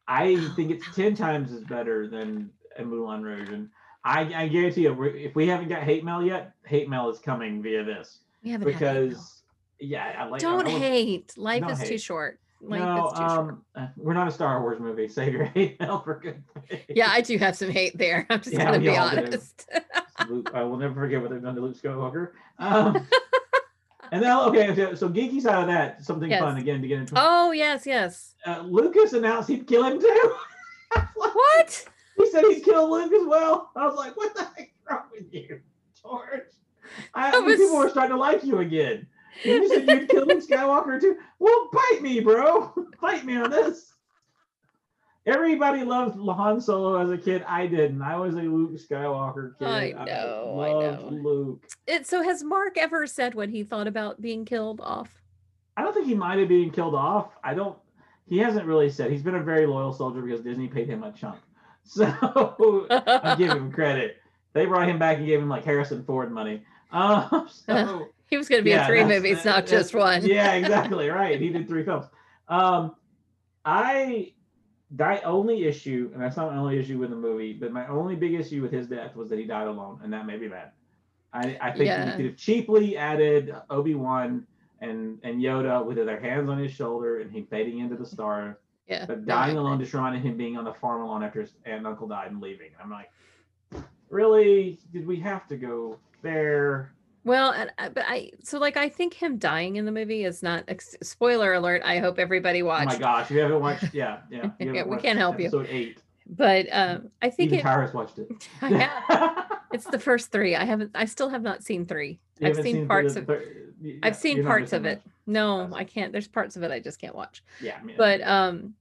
I Oh, think it's ten times as better than a Moulin Rouge, and I, I guarantee you, if we haven't got hate mail yet, hate mail is coming via this We haven't hate because yeah, I like. don't I hate. Life is too short. Life No, um, uh, we're not a Star Wars movie. Save your hate mail for good. Yeah, I do have some hate there. I'm just Yeah, gonna be honest. Luke, I will never forget what they've done to Luke Skywalker. Um, and then okay, so geeky side of that, something Yes. fun again to get into. oh yes, yes. Uh, Lucas announced he'd kill him too. Like, What? he said he'd kill Luke as well. I was like, what the heck is wrong with you, George? I, was- People are starting to like you again. You said you'd kill Luke Skywalker too. Well, bite me, bro. Bite me on this. Everybody loved Han Solo as a kid. I didn't. I was a Luke Skywalker kid. I know, I loved know. Luke. It, so has Mark ever said what he thought about being killed off? I don't think he minded being killed off. I don't. He hasn't really said. He's been a very loyal soldier because Disney paid him a chunk. So I give him credit. They brought him back and gave him like Harrison Ford money. Um, so he was going to be yeah, in three movies, not just one. Yeah, exactly. Right. He did three films. Um, I my only issue, and that's not my only issue with the movie, but my only big issue with his death was that he died alone, and that made me mad. I, I think Yeah. he could have cheaply added Obi Wan and and Yoda with their hands on his shoulder and him fading into the star. yeah. but dying alone agree. just reminded him being on the farm alone after his aunt and uncle died and leaving. I'm like, really? Did we have to go there? Well, and, uh, but I so like I think him dying in the movie is not ex- spoiler alert. I hope everybody watched. Oh my gosh, you haven't watched? Yeah, yeah. Yeah, we can't help you. Episode eight. But um, I think Even it. Tyrus watched it. I have. It's the first three. I haven't. I still have not seen three. You I've haven't seen parts of. thir- yeah, I've seen parts of it. No, I can't. There's parts of it I just can't watch. Yeah, I mean, But um,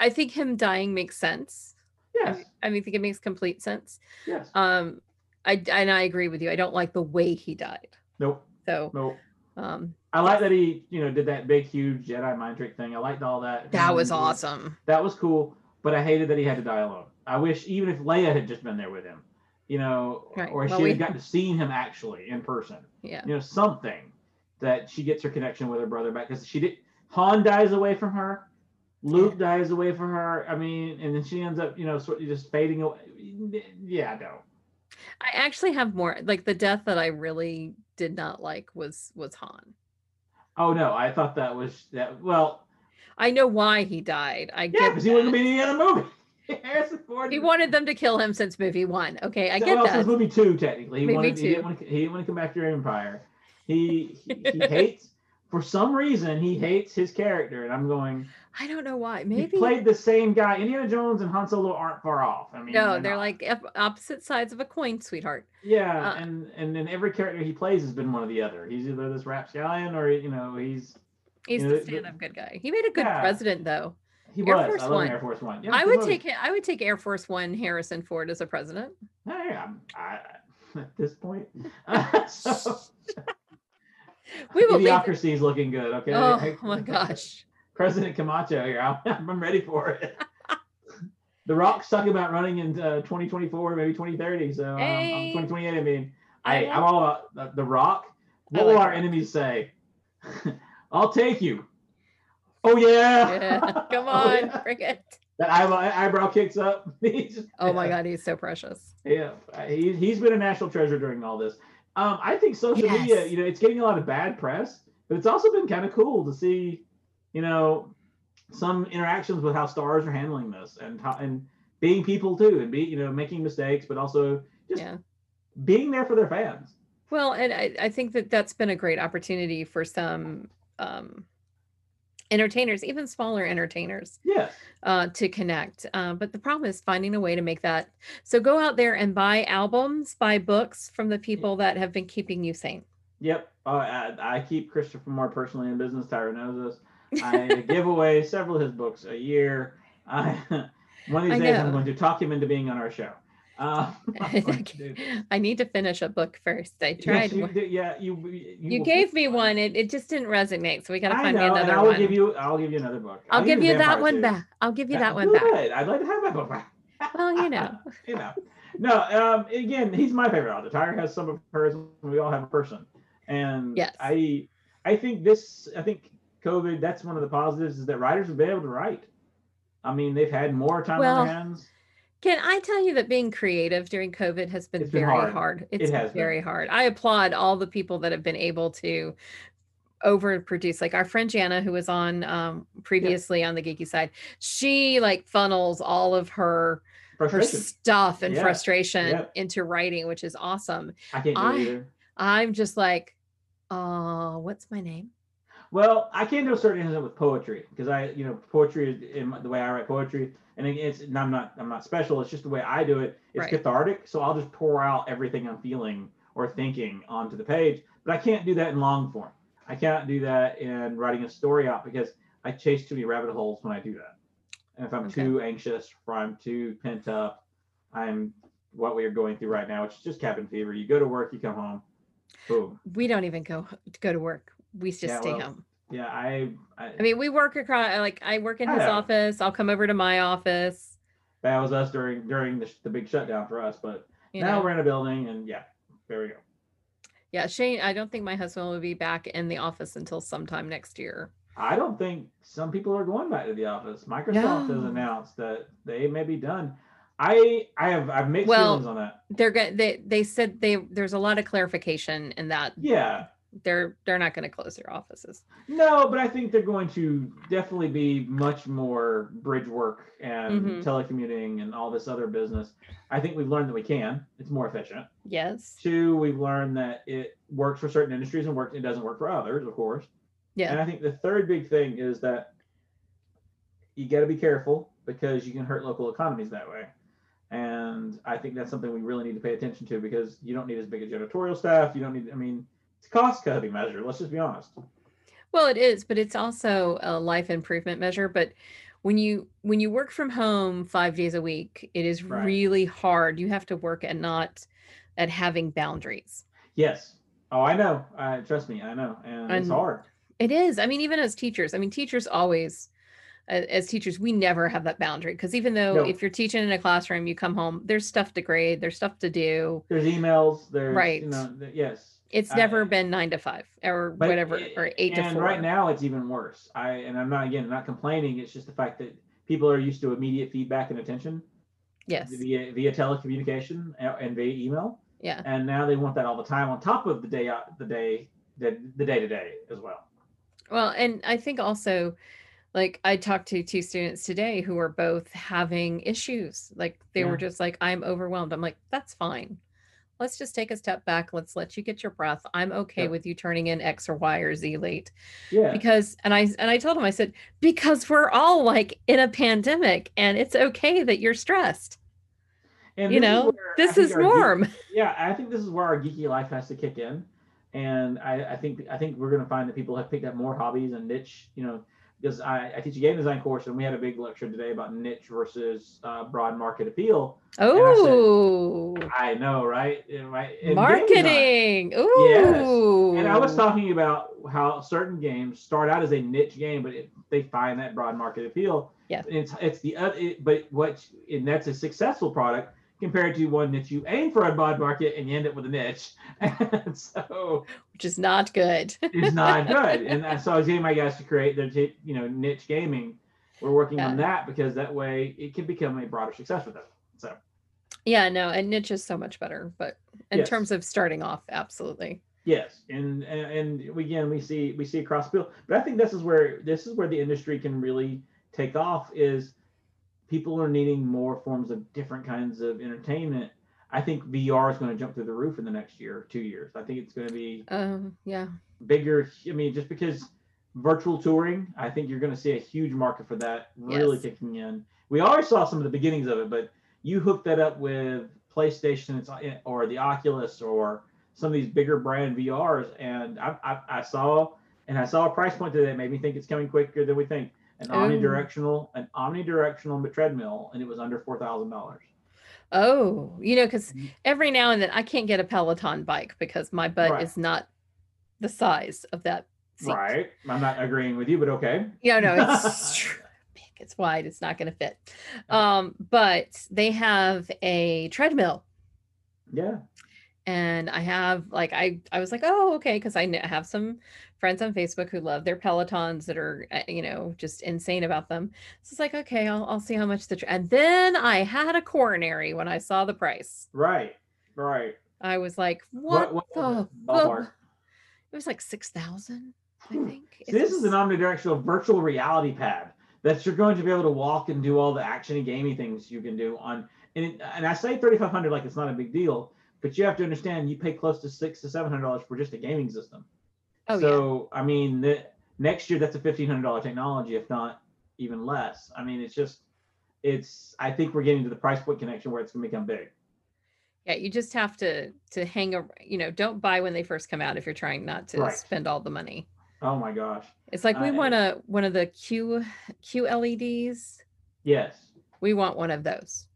I think him dying makes sense. I yes, mean- I mean, I think it makes complete sense. yes. Um, I and I agree with you. I don't like the way he died. nope, So nope. um, I like that he, you know, did that big, huge Jedi mind trick thing. I liked all that. that was awesome. That was cool, but I hated that he had to die alone. I wish even if Leia had just been there with him, you know, Right, or well, she we- had gotten to see him actually in person, Yeah. you know, something that she gets her connection with her brother back because she did. Han dies away from her. Luke dies away from her. I mean, and then she ends up, you know, sort of just fading away. Yeah, no. I actually have more like the death that I really did not like was was Han. Oh no, I thought that was that. Well, I know why he died. I yeah, get because he gonna be in the other movie. Harrison Ford. He wanted them to kill him since movie one. Okay, I So- get well, that. since movie two, technically, he Movie wanted. He two. didn't, want to, he didn't want to come back to your empire. He he, he hates. For some reason, he hates his character, and I'm going. I don't know why. Maybe he played the same guy. Indiana Jones and Han Solo aren't far off. I mean, no, they're not. like opposite sides of a coin, sweetheart. Yeah, Uh, and and then every character he plays has been one or the other. He's either this rapscallion or you know he's He's You know, the stand-up good guy. He made a good Yeah. president, though. he Air was. Force I One. Air Force One. Yeah, I would take it. I would take Air Force One Harrison Ford as a president. Yeah, I'm- I, at this point, so We will idiocracy is looking good. Okay. Oh my gosh. President Camacho here. I'm, I'm ready for it. the Rock's talking about running in uh, 2024, maybe 2030. So um, Hey. I'm 2028. I mean, I, I'm all about the, the Rock. What will our enemies say? I'll take you. Oh yeah. Yeah, come Oh, on, yeah. bring it. That eyebrow, eyebrow kicks up. Just- Oh my God, he's so precious. Yeah, he, he's been a national treasure during all this. Um, I think social media, you know, it's getting a lot of bad press, but it's also been kind of cool to see, you know, some interactions with how stars are handling this and how, and being people too, and be you know making mistakes, but also just Yeah. being there for their fans. Well, and I, I think that that's been a great opportunity for some um, entertainers, even smaller entertainers, Yes, uh, to connect. Uh, but the problem is finding a way to make that. So go out there and buy albums, buy books from the people that have been keeping you sane. yep. Uh, I, I keep Christopher Moore personally in business. Tyra knows this. I give away several of his books a year. I, one of I these days, I'm going to talk him into being on our show. Uh, I need to finish a book first. I tried. Yes, you, did- yeah, you. You, Wil gave me one. It, it just didn't resonate. So we got to find know, me another I will one. give you. I'll give you another book. I'll give you that one series. back. I'll give you Yeah, that one back. good. I'd like to have that book back. Well, you know. you know. No, um, again, he's my favorite author. Tyra has some of hers. We all have a person, and Yes. I, I think this. I think COVID. That's one of the positives is that writers have been able to write. I mean, they've had more time Well, on their hands. Can I tell you that being creative during COVID has been been very hard. hard. It's has been. very hard. I applaud all the people that have been able to overproduce. Like our friend Jana, who was on um, previously on the geeky side, she like funnels all of her her stuff and Yeah, frustration yeah. into writing, which is awesome. I can't do I, either. I'm just like, oh, what's my name? Well, I can't do a certain extent with poetry because I, you know, poetry is in my- the way I write poetry, and it- it's and I'm not I'm not special. It's just the way I do it. It's Right. cathartic, so I'll just pour out everything I'm feeling or thinking onto the page. But I can't do that in long form. I can't do that in writing a story out because I chase too many rabbit holes when I do that. And if I'm Okay. too anxious or I'm too pent up, I'm what we are going through right now, which is just cabin fever. You go to work, you come home, boom. We don't even go go to work. We just Yeah, stay well, home. Yeah, I, I, I mean, we work across. Like I work in I his know. office. I'll come over to my office. that was us during during the, the big shutdown for us. But You now know. we're in a building, and yeah, there we go. Yeah, Shane. I don't think my husband will be back in the office until sometime next year. I don't think some people are going back to the office. Microsoft has announced that they may be done. I I have I've mixed Well- feelings on that. They're good. They they said they there's a lot of clarification in that Yeah, they're they're not going to close their offices. no, but I think they're going to definitely be much more bridge work and Mhm. telecommuting and all this other business. I think we've learned that we can. It's more efficient. Yes. Two, we've learned that it works for certain industries and works it doesn't work for others, of course. Yeah. And I think the third big thing is that you got to be careful because you can hurt local economies that way. And I think that's something we really need to pay attention to because you don't need as big a janitorial staff. You don't need, I mean, it's a cost cutting measure. Let's just be honest. Well, it is, but it's also a life improvement measure. But when you when you work from home five days a week, it is Right. really hard. You have to work at not at having boundaries. Yes. Oh, I know. Uh, trust me, I know. And, it's hard. It is. I mean, even as teachers, I mean, teachers always, as teachers, we never have that boundary because even though No. if you're teaching in a classroom, you come home, there's stuff to grade, there's stuff to do. There's emails. There's, Right. you know, yes. It's I- never been nine to five or whatever it- or eight to and four. right now it's even worse. I and I'm not again I'm not complaining. It's just the fact that people are used to immediate feedback and attention yes. via via telecommunication and and via email, Yeah. and now they want that all the time on top of the day uh, the day the the day to day as well. Well, and I think also, like, I talked to two students today who are both having issues. Like, they Yeah. were just like, I'm overwhelmed. I'm like, that's fine. Let's just take a step back. Let's let you get your breath. I'm okay Yep. with you turning in X or Y or Z late. Yeah, Because, and I, and I told him, I said, because we're all like in a pandemic and it's okay that you're stressed. and you this is know, where this is norm. yeah, I think this is where our geeky life has to kick in, and I, I think I think we're going to find that people have picked up more hobbies and niche. You know, because I, I teach a game design course, and we had a big lecture today about niche versus uh, broad market appeal. Oh, I know, right? Yeah, Right. And game design. marketing. Yes. Ooh. And I was talking about how certain games start out as a niche game, but it, they find that broad market appeal. Yeah. It's it's the other, it, but what and that's a successful product compared to one that you aim for a broad market and you end up with a niche. And so which is not good. it's not good. And so I was getting my guys to create their you know niche gaming. We're working on that because that way it can become a broader success with them. So yeah, no, and niche is so much better, but in Yes. terms of starting off, absolutely. Yes, and and, and again we see we see across the field, but I think this is where this is where the industry can really take off. Is people are needing more forms of different kinds of entertainment. I think VR is going to jump through the roof in the next year, two years. I think it's going to be Um, yeah. bigger. I mean, just because virtual touring, I think you're going to see a huge market for that really Yes. kicking in. We already saw some of the beginnings of it, but you hook that up with PlayStation or the Oculus or some of these bigger brand VRs, and I, I, I saw and I saw a price point today that made me think it's coming quicker than we think. An Ooh. omnidirectional, an omnidirectional treadmill, and it was under four thousand dollars. Oh, you know, because Mhm. every now and then I can't get a Peloton bike because my butt Right. is not the size of that seat. Right. I'm not agreeing with you, but okay. Yeah, no, it's big, it's wide, it's not going to fit. Um, but they have a treadmill, Yeah. And I have like I I was like, oh, okay, because I have some friends on Facebook who love their Pelotons that are uh, you know just insane about them. So it's like, okay, I'll I'll see how much the tr- and then I had a coronary when I saw the price. Right. Right. I was like, what, what the it? fuck? Ballpark. It was like six thousand, I think. See, this is an omnidirectional virtual reality pad that you're going to be able to walk and do all the action and gaming things you can do on. And, it, and I say 3,500 like it's not a big deal, but you have to understand you pay close to six to seven hundred dollars for just a gaming system. Oh yeah. so I mean, the, next year that's a fifteen hundred dollar technology, if not even less. I mean, it's just, it's. I think we're getting to the price point connection where it's going to become big. Yeah, you just have to to hang a you know, don't buy when they first come out if you're trying not to Right. spend all the money. Oh my gosh. It's like we uh, I- want a one of the Q Q LEDs. Yes. We want one of those.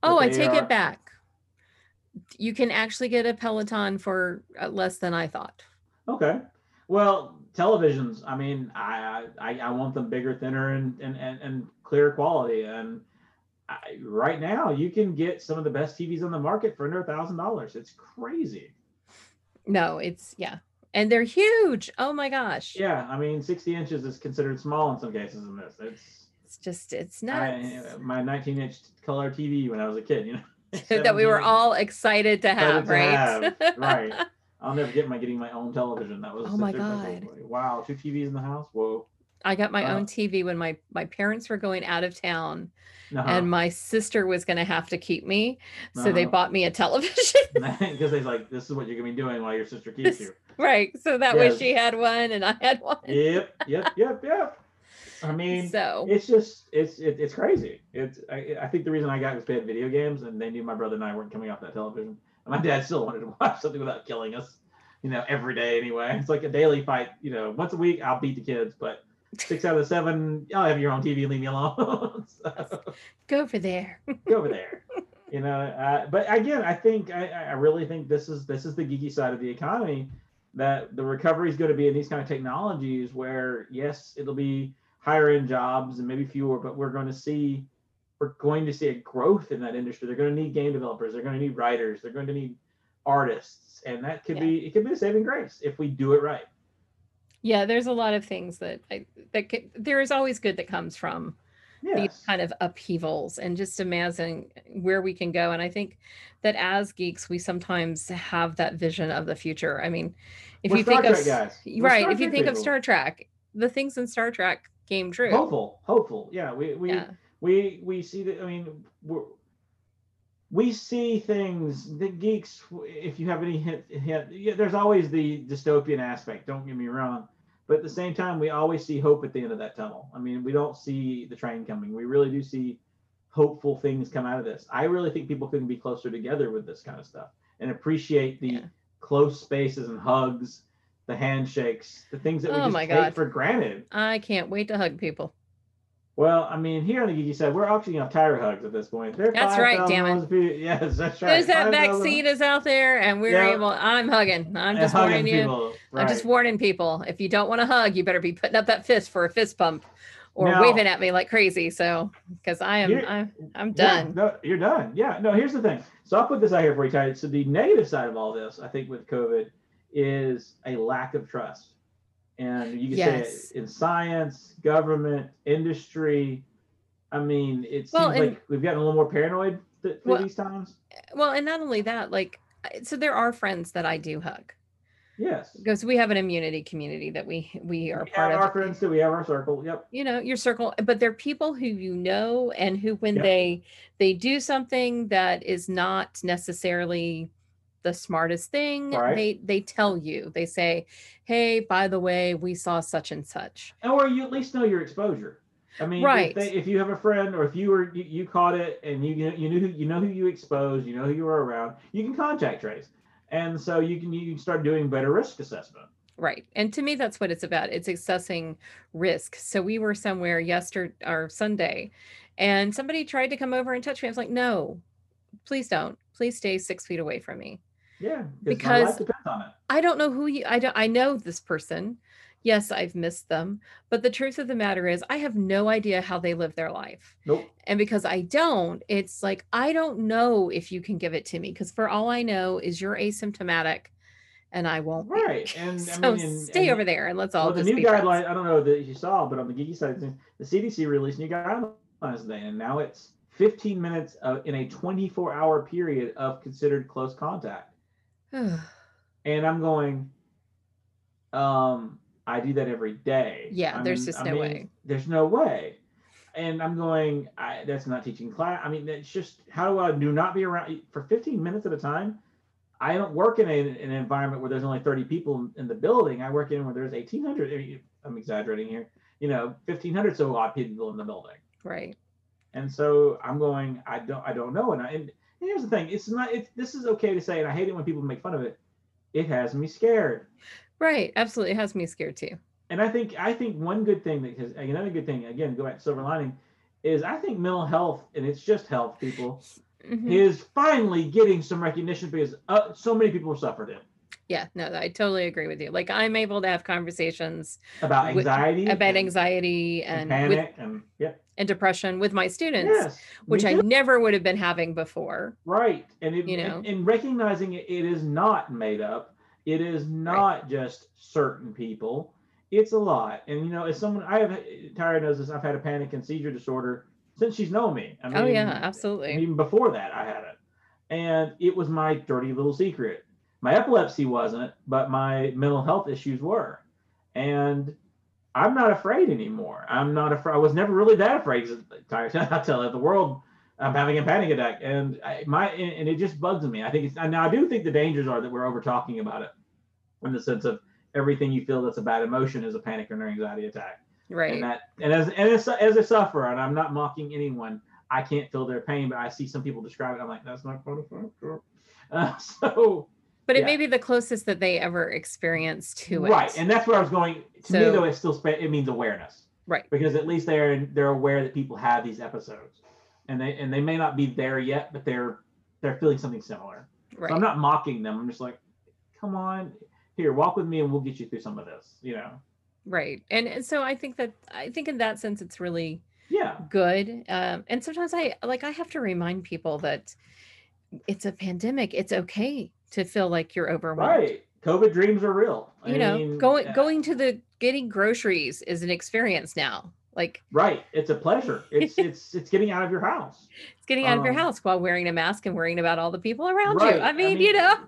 But Oh, I take are- it back. You can actually get a Peloton for uh, less than I thought. Okay. Well, televisions. I mean, I I, I want them bigger, thinner, and and and, and clearer quality. And I, right now, you can get some of the best TVs on the market for under a thousand dollars. It's crazy. No, it's yeah. And they're huge. Oh my gosh. Yeah. I mean, sixty inches is considered small in some cases in this. It's It's just it's I, nuts. my 19 inch color TV when I was a kid. You know. that we were all excited to have, Excited to right? have, right. I'll never get my getting my own television. That was Oh my God. Wow, two TVs in the house. Whoa. I got my Uh, own TV when my my parents were going out of town Uh-huh. and my sister was going to have to keep me. So they Uh-huh. bought me a television. because they're like, this is what you're gonna be doing while your sister keeps you. right. So that way she had one and I had one. Yep, yep, yep, yep. I mean, so it's just it's it, it's crazy. It's I, I think the reason I got was had video games and they knew my brother and I weren't coming off that television. And my dad still wanted to watch something without killing us, you know, every day anyway. It's like a daily fight. You know, once a week I'll beat the kids, but six out of seven, y'all have your own TV leave me alone. so, go over there. go over there. You know, uh, but again, I think I, I really think this is this is the geeky side of the economy that the recovery is going to be in these kind of technologies where yes, it'll be higher end jobs and maybe fewer, but we're going to see we're going to see a growth in that industry. They're going to need game developers. They're going to need writers. They're going to need artists, and that could Yeah. be it could be a saving grace if we do it right. Yeah, there's a lot of things that I, that could, there is always good that comes from these kind of upheavals and just imagine where we can go. And I think that as geeks, we sometimes have that vision of the future. I mean, if We're you Star think of Trek guys. We're right, if you think of. Star Trek, the things in Star Trek came true. hopeful, hopeful, yeah, we we yeah, we we see that i mean we're, we see things the geeks if you have any hint, hint yeah, there's always the dystopian aspect don't get me wrong but at the same time we always see hope at the end of that tunnel. I mean we don't see the train coming. We really do see hopeful things come out of this. I really think people can be closer together with this kind of stuff and appreciate the Yeah. close spaces and hugs the handshakes the things that we Oh just my take God. for granted I can't wait to hug people. well, I mean, here on the Geeky side, we're auctioning off Tyra hugs at this point. They're That's right, damn it. $5,000 a piece. Yes, that's right. There's that 5,000 vaccine is out there, and we're Yeah. able. I'm hugging. I'm just hugging warning you. people, I'm just warning people. If you don't want to hug, you better be putting up that fist for a fist bump, or Now- waving at me like crazy. So, because I am, I'm, I'm Yeah, done. no, you're done. Yeah. No, here's the thing. So I'll put this out here for you, Ty. So the negative side of all this, I think, with COVID, is a lack of trust. And you can Yes. say in science, government, industry. I mean, it Well, seems and- like we've gotten a little more paranoid th- through Well, these times. Well, and not only that, like, so there are friends that I do hug Yes. because we have an immunity community that we we are We part have of. our friends too. We have our circle. Yep. you know your circle but they're people who you know and who when Yeah. they they do something that is not necessarily the smartest thing Right. they they tell you they say hey by the way we saw such and such or you at least know your exposure. I mean, Right. if, they, if you have a friend or if you were you, you caught it and you you knew who you know who you exposed, you know who you were around, you can contact trace, and so you can you can start doing better risk assessment. right and to me that's what it's about it's assessing risk so we were somewhere yesterday or sunday and somebody tried to come over and touch me i was like no please don't. Please stay six feet away from me. Yeah, Because- my life depends on it. I don't know who you I don't I know this person. Yes, I've missed them. But the truth of the matter is I have no idea how they live their life. Nope. And because I don't, it's like I don't know if you can give it to me because for all I know is you're asymptomatic and I won't be. Right, and I so mean, and- stay and- over there and let's all Well, the just new be guideline, I don't know that you saw, but on the geeky side, the CDC released new guidelines today, and now it's 15 minutes of, in a 24 hour period of considered close contact. And I'm going, um, I do that every day. Yeah, I there's mean- just I no mean, way. There's no way. And I'm going, I, that's not teaching class. I mean, it's just, how do I do not be around for 15 minutes at a time? I don't work in a, an environment where there's only 30 people in, the building. I work in where there's 1,800. I mean, I'm exaggerating here. You know, 1,500 so odd people in the building. right. And so I'm going, I don't, I don't know. And, I, and here's the thing: it's not. It's this is okay to say, and I hate it when people make fun of it. It has me scared. Right. Absolutely. It has me scared too. And I think, I think one good thing that has another good thing again, go back to silver lining, is I think mental health, and it's just health, people, Mhm. is finally getting some recognition because uh, so many people suffered it Yeah, no, I totally agree with you. Like I'm able to have conversations about With- anxiety, about and- anxiety and and with panic, and yeah, and depression with my students, yes, which I never would have been having before. Right. And it, You know? and, recognizing it, it is not made up. It is not just certain people. It's a lot. And you know, as someone I have Tyra knows this, I've had a panic and seizure disorder since she's known me. I oh yeah, absolutely. Even before that I had it. And it was my dirty little secret. My epilepsy wasn't, but my mental health issues were. And I'm not afraid anymore. I'm not afraid. I was never really that afraid. 'cause Tyra, I tell the world I'm having a panic attack, and I, my and, it just bugs me. I think it's now I do think the dangers are that we're over talking about it, in the sense of everything you feel that's a bad emotion is a panic or an anxiety attack, right. and that and as and as, as a sufferer, and I'm not mocking anyone, I can't feel their pain, but I see some people describe it. I'm like, that's not quite a uh, so but it yeah. may be the closest that they ever experience to it. right, and that's where I was going. To me, though, it still spa- it means awareness. Right. because at least they're they're aware that people have these episodes, and they and they may not be there yet, but they're they're feeling something similar. So. I'm not mocking them. I'm just like, come on, here, walk with me, and we'll get you through some of this. You know? right. And, and so I think that I think in that sense it's really Yeah. good. Um, and sometimes I like I have to remind people that it's a pandemic. It's okay to feel like you're overwhelmed. Right. COVID dreams are real. I You know, mean, going uh, going to the getting groceries is an experience now. Like Right. It's a pleasure. It's it's it's getting out of your house. it's getting out of your Um, house while wearing a mask and worrying about all the people around Right. you. I I mean, mean, you know,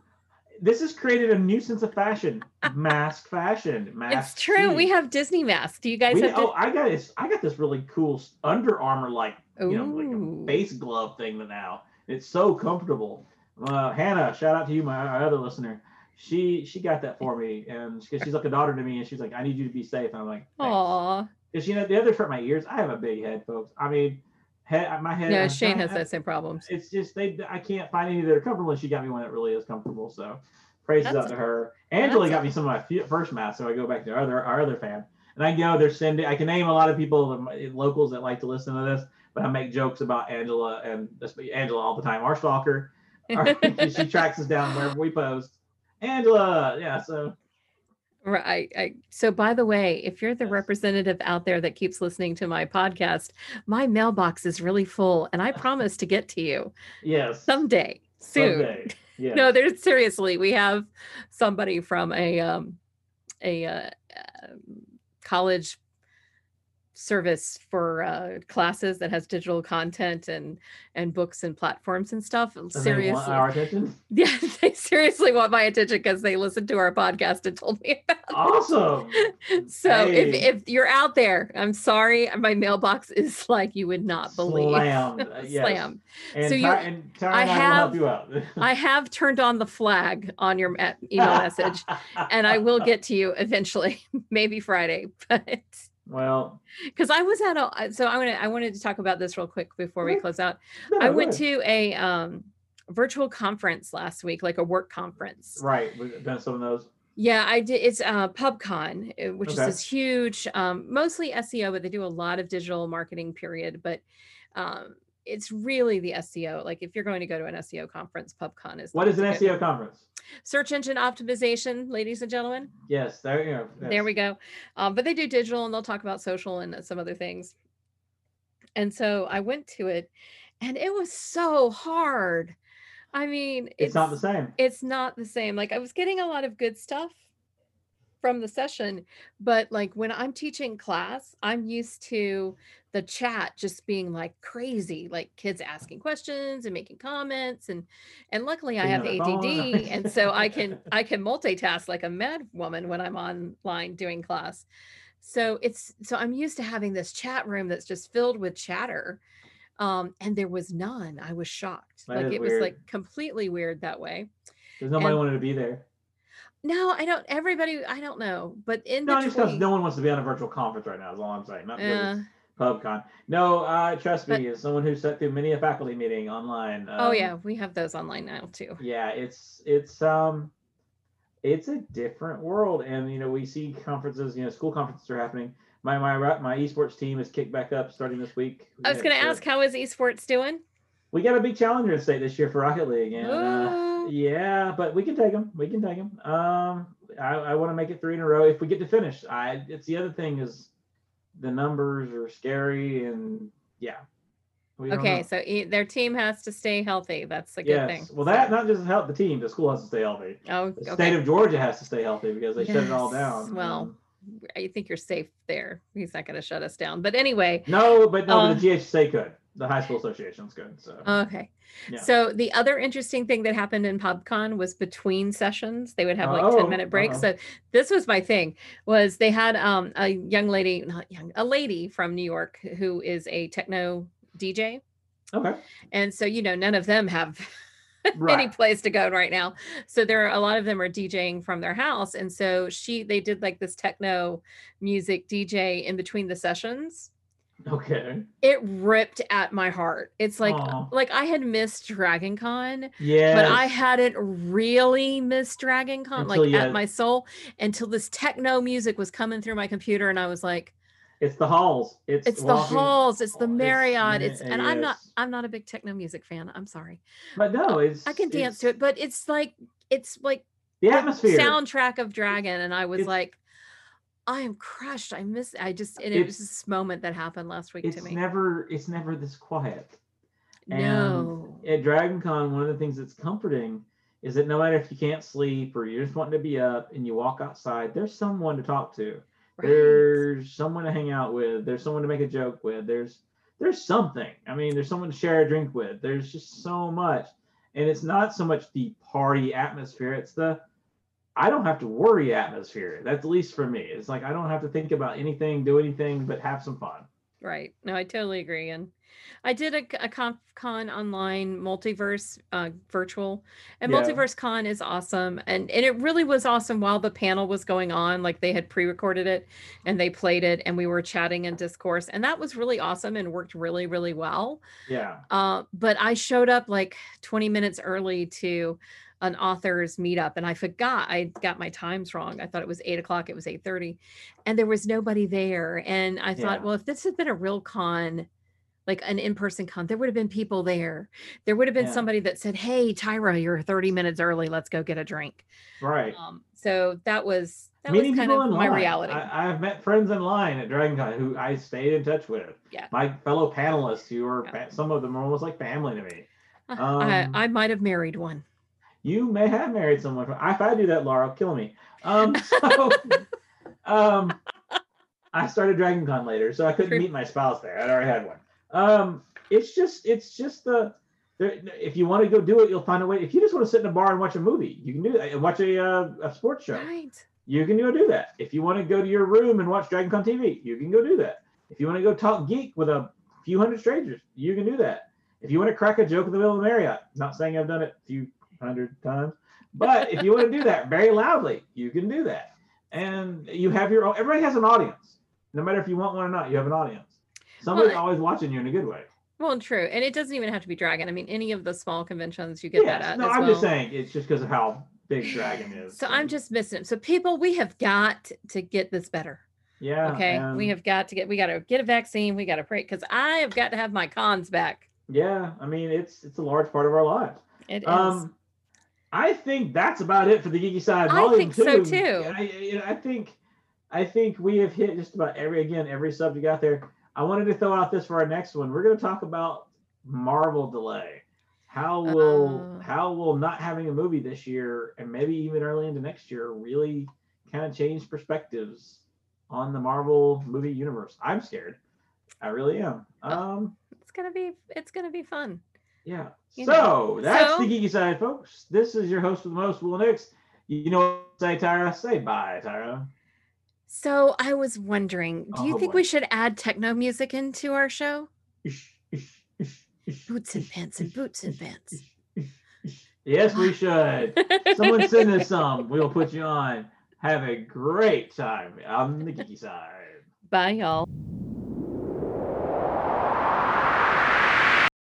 This has created a new sense of fashion. Mask fashion. Mask. it's true. We have Disney masks. Do you guys We- have? oh, I got this. I got this really cool Under Armour like you know like a face glove thing now. It's so comfortable. Uh, Hannah, shout out to you, my other listener. She she got that for me, and because she's like a daughter to me, and she's like, I need you to be safe. And I'm like, Aw. because you know the other hurt my ears. I have a big head, folks. I mean, head my head. I'm Shane has those same problems. It's just they. I can't find any that are comfortable, and she got me one that really is comfortable. So, praises That's- out to her. Angela got me some of my first masks, so I go back to our other our other fan, and I know they're sending. I can name a lot of people, locals that like to listen to this, but I make jokes about Angela and Angela all the time. Our stalker, our, she tracks us down wherever we post. Angela, yeah. So Right. I, so, by the way, if you're the Yes. representative out there that keeps listening to my podcast, my mailbox is really full, and I promise to get to you yes, someday soon. someday. Yes. No, there's seriously, we have somebody from a um, a uh, um, college service for uh, classes that has digital content and and books and platforms and stuff. And they want Seriously, our attention. yeah, they seriously want my attention because they listened to our podcast and told me about it. Awesome. So Hey. if if you're out there, I'm sorry, my mailbox is like you would not believe. Slammed. uh, yes. Slammed. And, So Ty- you- and I have- help you out. I have turned on the flag on your email message, and I will get to you eventually, maybe Friday. But Well, because I was at a, so I want to I wanted to talk about this real quick before we close out. no, I went to a um, virtual conference last week, like a work conference. right. We've done some of those. Yeah, I did. It's uh, PubCon, uh, which Okay. is this huge, um, mostly SEO, but they do a lot of digital marketing. Period. But um, it's really the SEO. Like if you're going to go to an SEO conference, PubCon is. What is an. SEO conference? Search engine optimization, ladies and gentlemen. Yes, there you go. There we go. Um, but they do digital and they'll talk about social and some other things. And so I went to it and it was so hard. I mean, It's, not the same. it's not the same. Like I was getting a lot of good stuff from the session, but like when I'm teaching class, I'm used to the chat just being like crazy, like kids asking questions and making comments and and luckily I have ADD and so I can I can multitask like a mad woman when I'm online doing class. So it's so I'm used to having this chat room that's just filled with chatter. Um, and there was none. I was shocked. That like it was like completely weird that way. Because nobody and- wanted to be there. No, I don't. Everybody, I don't know, but in the No, just because no one wants to be on a virtual conference right now. Is all I'm saying. Not yeah. PubCon. No, uh, trust But- me, as someone who sat through many a faculty meeting online. oh um, yeah, we have those online now too. yeah it's it's um it's a different world and you know we see conferences you know school conferences are happening my my my esports team is kicked back up starting this week I was going to ask, how is esports doing? We got a big challenger in state this year for rocket league and uh, yeah but we can take them we can take them um i, I want to make it three in a row if we get to finish i it's the other thing is the numbers are scary and yeah okay, know. so e- their team has to stay healthy. That's a good yes thing. well that not just help the team the school has to stay healthy Oh, the okay. state of Georgia has to stay healthy because they shut it all down. well, Um, I think you're safe there. He's not going to shut us down. But anyway, no, but no, Uh, but the GHSA could. The high school association's good. So okay. Yeah. So the other interesting thing that happened in PubCon was between sessions, they would have like Oh, 10 minute breaks. uh-oh. So this was my thing was they had um a young lady, not young, a lady from New York who is a techno DJ. okay, And so, you know, none of them have any place to go right now. So there are a lot of them are DJing from their house. And so she they did like this techno music DJ in between the sessions. Okay. It ripped at my heart. It's like Aw. like I had missed Dragon Con, Yeah. but I hadn't really missed Dragon Con Until like at had- my soul until this techno music was coming through my computer and I was like, it's the halls. It's it's the halls, it's the Marriott, yeah, it's and I'm not. I'm not a big techno music fan. I'm sorry. But no, it's I can dance it's to it, but it's like it's like The the atmosphere. soundtrack of Dragon, and I was It's- like, I am crushed. I miss. I just and it was It's- this moment that happened last week to me. It's never it's never this quiet. and no, At Dragon Con, one of the things that's comforting is that no matter if you can't sleep or you're just wanting to be up and you walk outside, there's someone to talk to. right. there's someone to hang out with there's someone to make a joke with there's there's something i mean there's someone to share a drink with there's just so much and it's not so much the party atmosphere it's the i don't have to worry atmosphere that's at least for me it's like i don't have to think about anything do anything but have some fun Right. No, I totally agree. And I did a, a conf con online multiverse uh, virtual and Yeah. multiverse con is awesome. And, and it really was awesome while the panel was going on. Like they had pre-recorded it and they played it and we were chatting in discourse and that was really awesome and worked really, really well. yeah Uh, but I showed up like 20 minutes early to an author's meetup and I forgot I got my times wrong. I thought it was eight o'clock, it was 8:30, and there was nobody there. And I thought, Yeah. well, if this had been a real con, like an in-person con, there would have been people there. There would have been Yeah. somebody that said, Hey, Tyra, you're 30 minutes early, let's go get a drink. right Um, so that was that meeting was kind people of my line. reality. I, i've met friends in line at dragon con who i stayed in touch with Yeah. my fellow panelists who are Yeah. some of them are almost like family to me Uh, um, I, I might have married one. You may have married someone. If I do that, Laura, kill me. Um, so, um, I started Dragon Con later, so I couldn't True. meet my spouse there. I'd already had one. Um, it's just, it's just the. there- If you want to go do it, you'll find a way. If you just want to sit in a bar and watch a movie, you can do that. Watch a uh, a sports show. Right. You can go do that. If you want to go to your room and watch Dragon Con TV, you can go do that. If you want to go talk geek with a few hundred strangers, you can do that. If you want to crack a joke in the middle of the Marriott, not saying I've done it a few hundred times, but if you want to do that very loudly, you can do that. And you have your own, everybody has an audience. No matter if you want one or not, you have an audience. Somebody's Well, always watching you in a good way. Well, true. And it doesn't even have to be Dragon. I mean, any of the small conventions you get that at No, I'm well. just saying it's just because of how big Dragon is. So I'm just missing it. So people, we have got to get this better. yeah. Okay. we have got to get we got to get a vaccine. We got to pray because I have got to have my cons back. Yeah, I mean it's it's a large part of our lives. It is. Um, I think that's about it for the geeky side. I think so, two. too. I, you know, I think, I think we have hit just about every again every subject out there. I wanted to throw out this for our next one. We're going to talk about Marvel delay. How will Oh. how will not having a movie this year and maybe even early into next year really kind of change perspectives on the Marvel movie universe? I'm scared. I really am. Um, it's gonna be it's gonna be fun. Yeah. You so know. that's So- the geeky side, folks. This is your host with the most, Wil Nix. You know what say, Tyra? Say bye, Tyra. So I was wondering, do you Oh, think boy. we should add techno music into our show? Boots and pants and boots and pants. Yes, we should. Someone send us some. We'll put you on. Have a great time on the geeky side. Bye, y'all.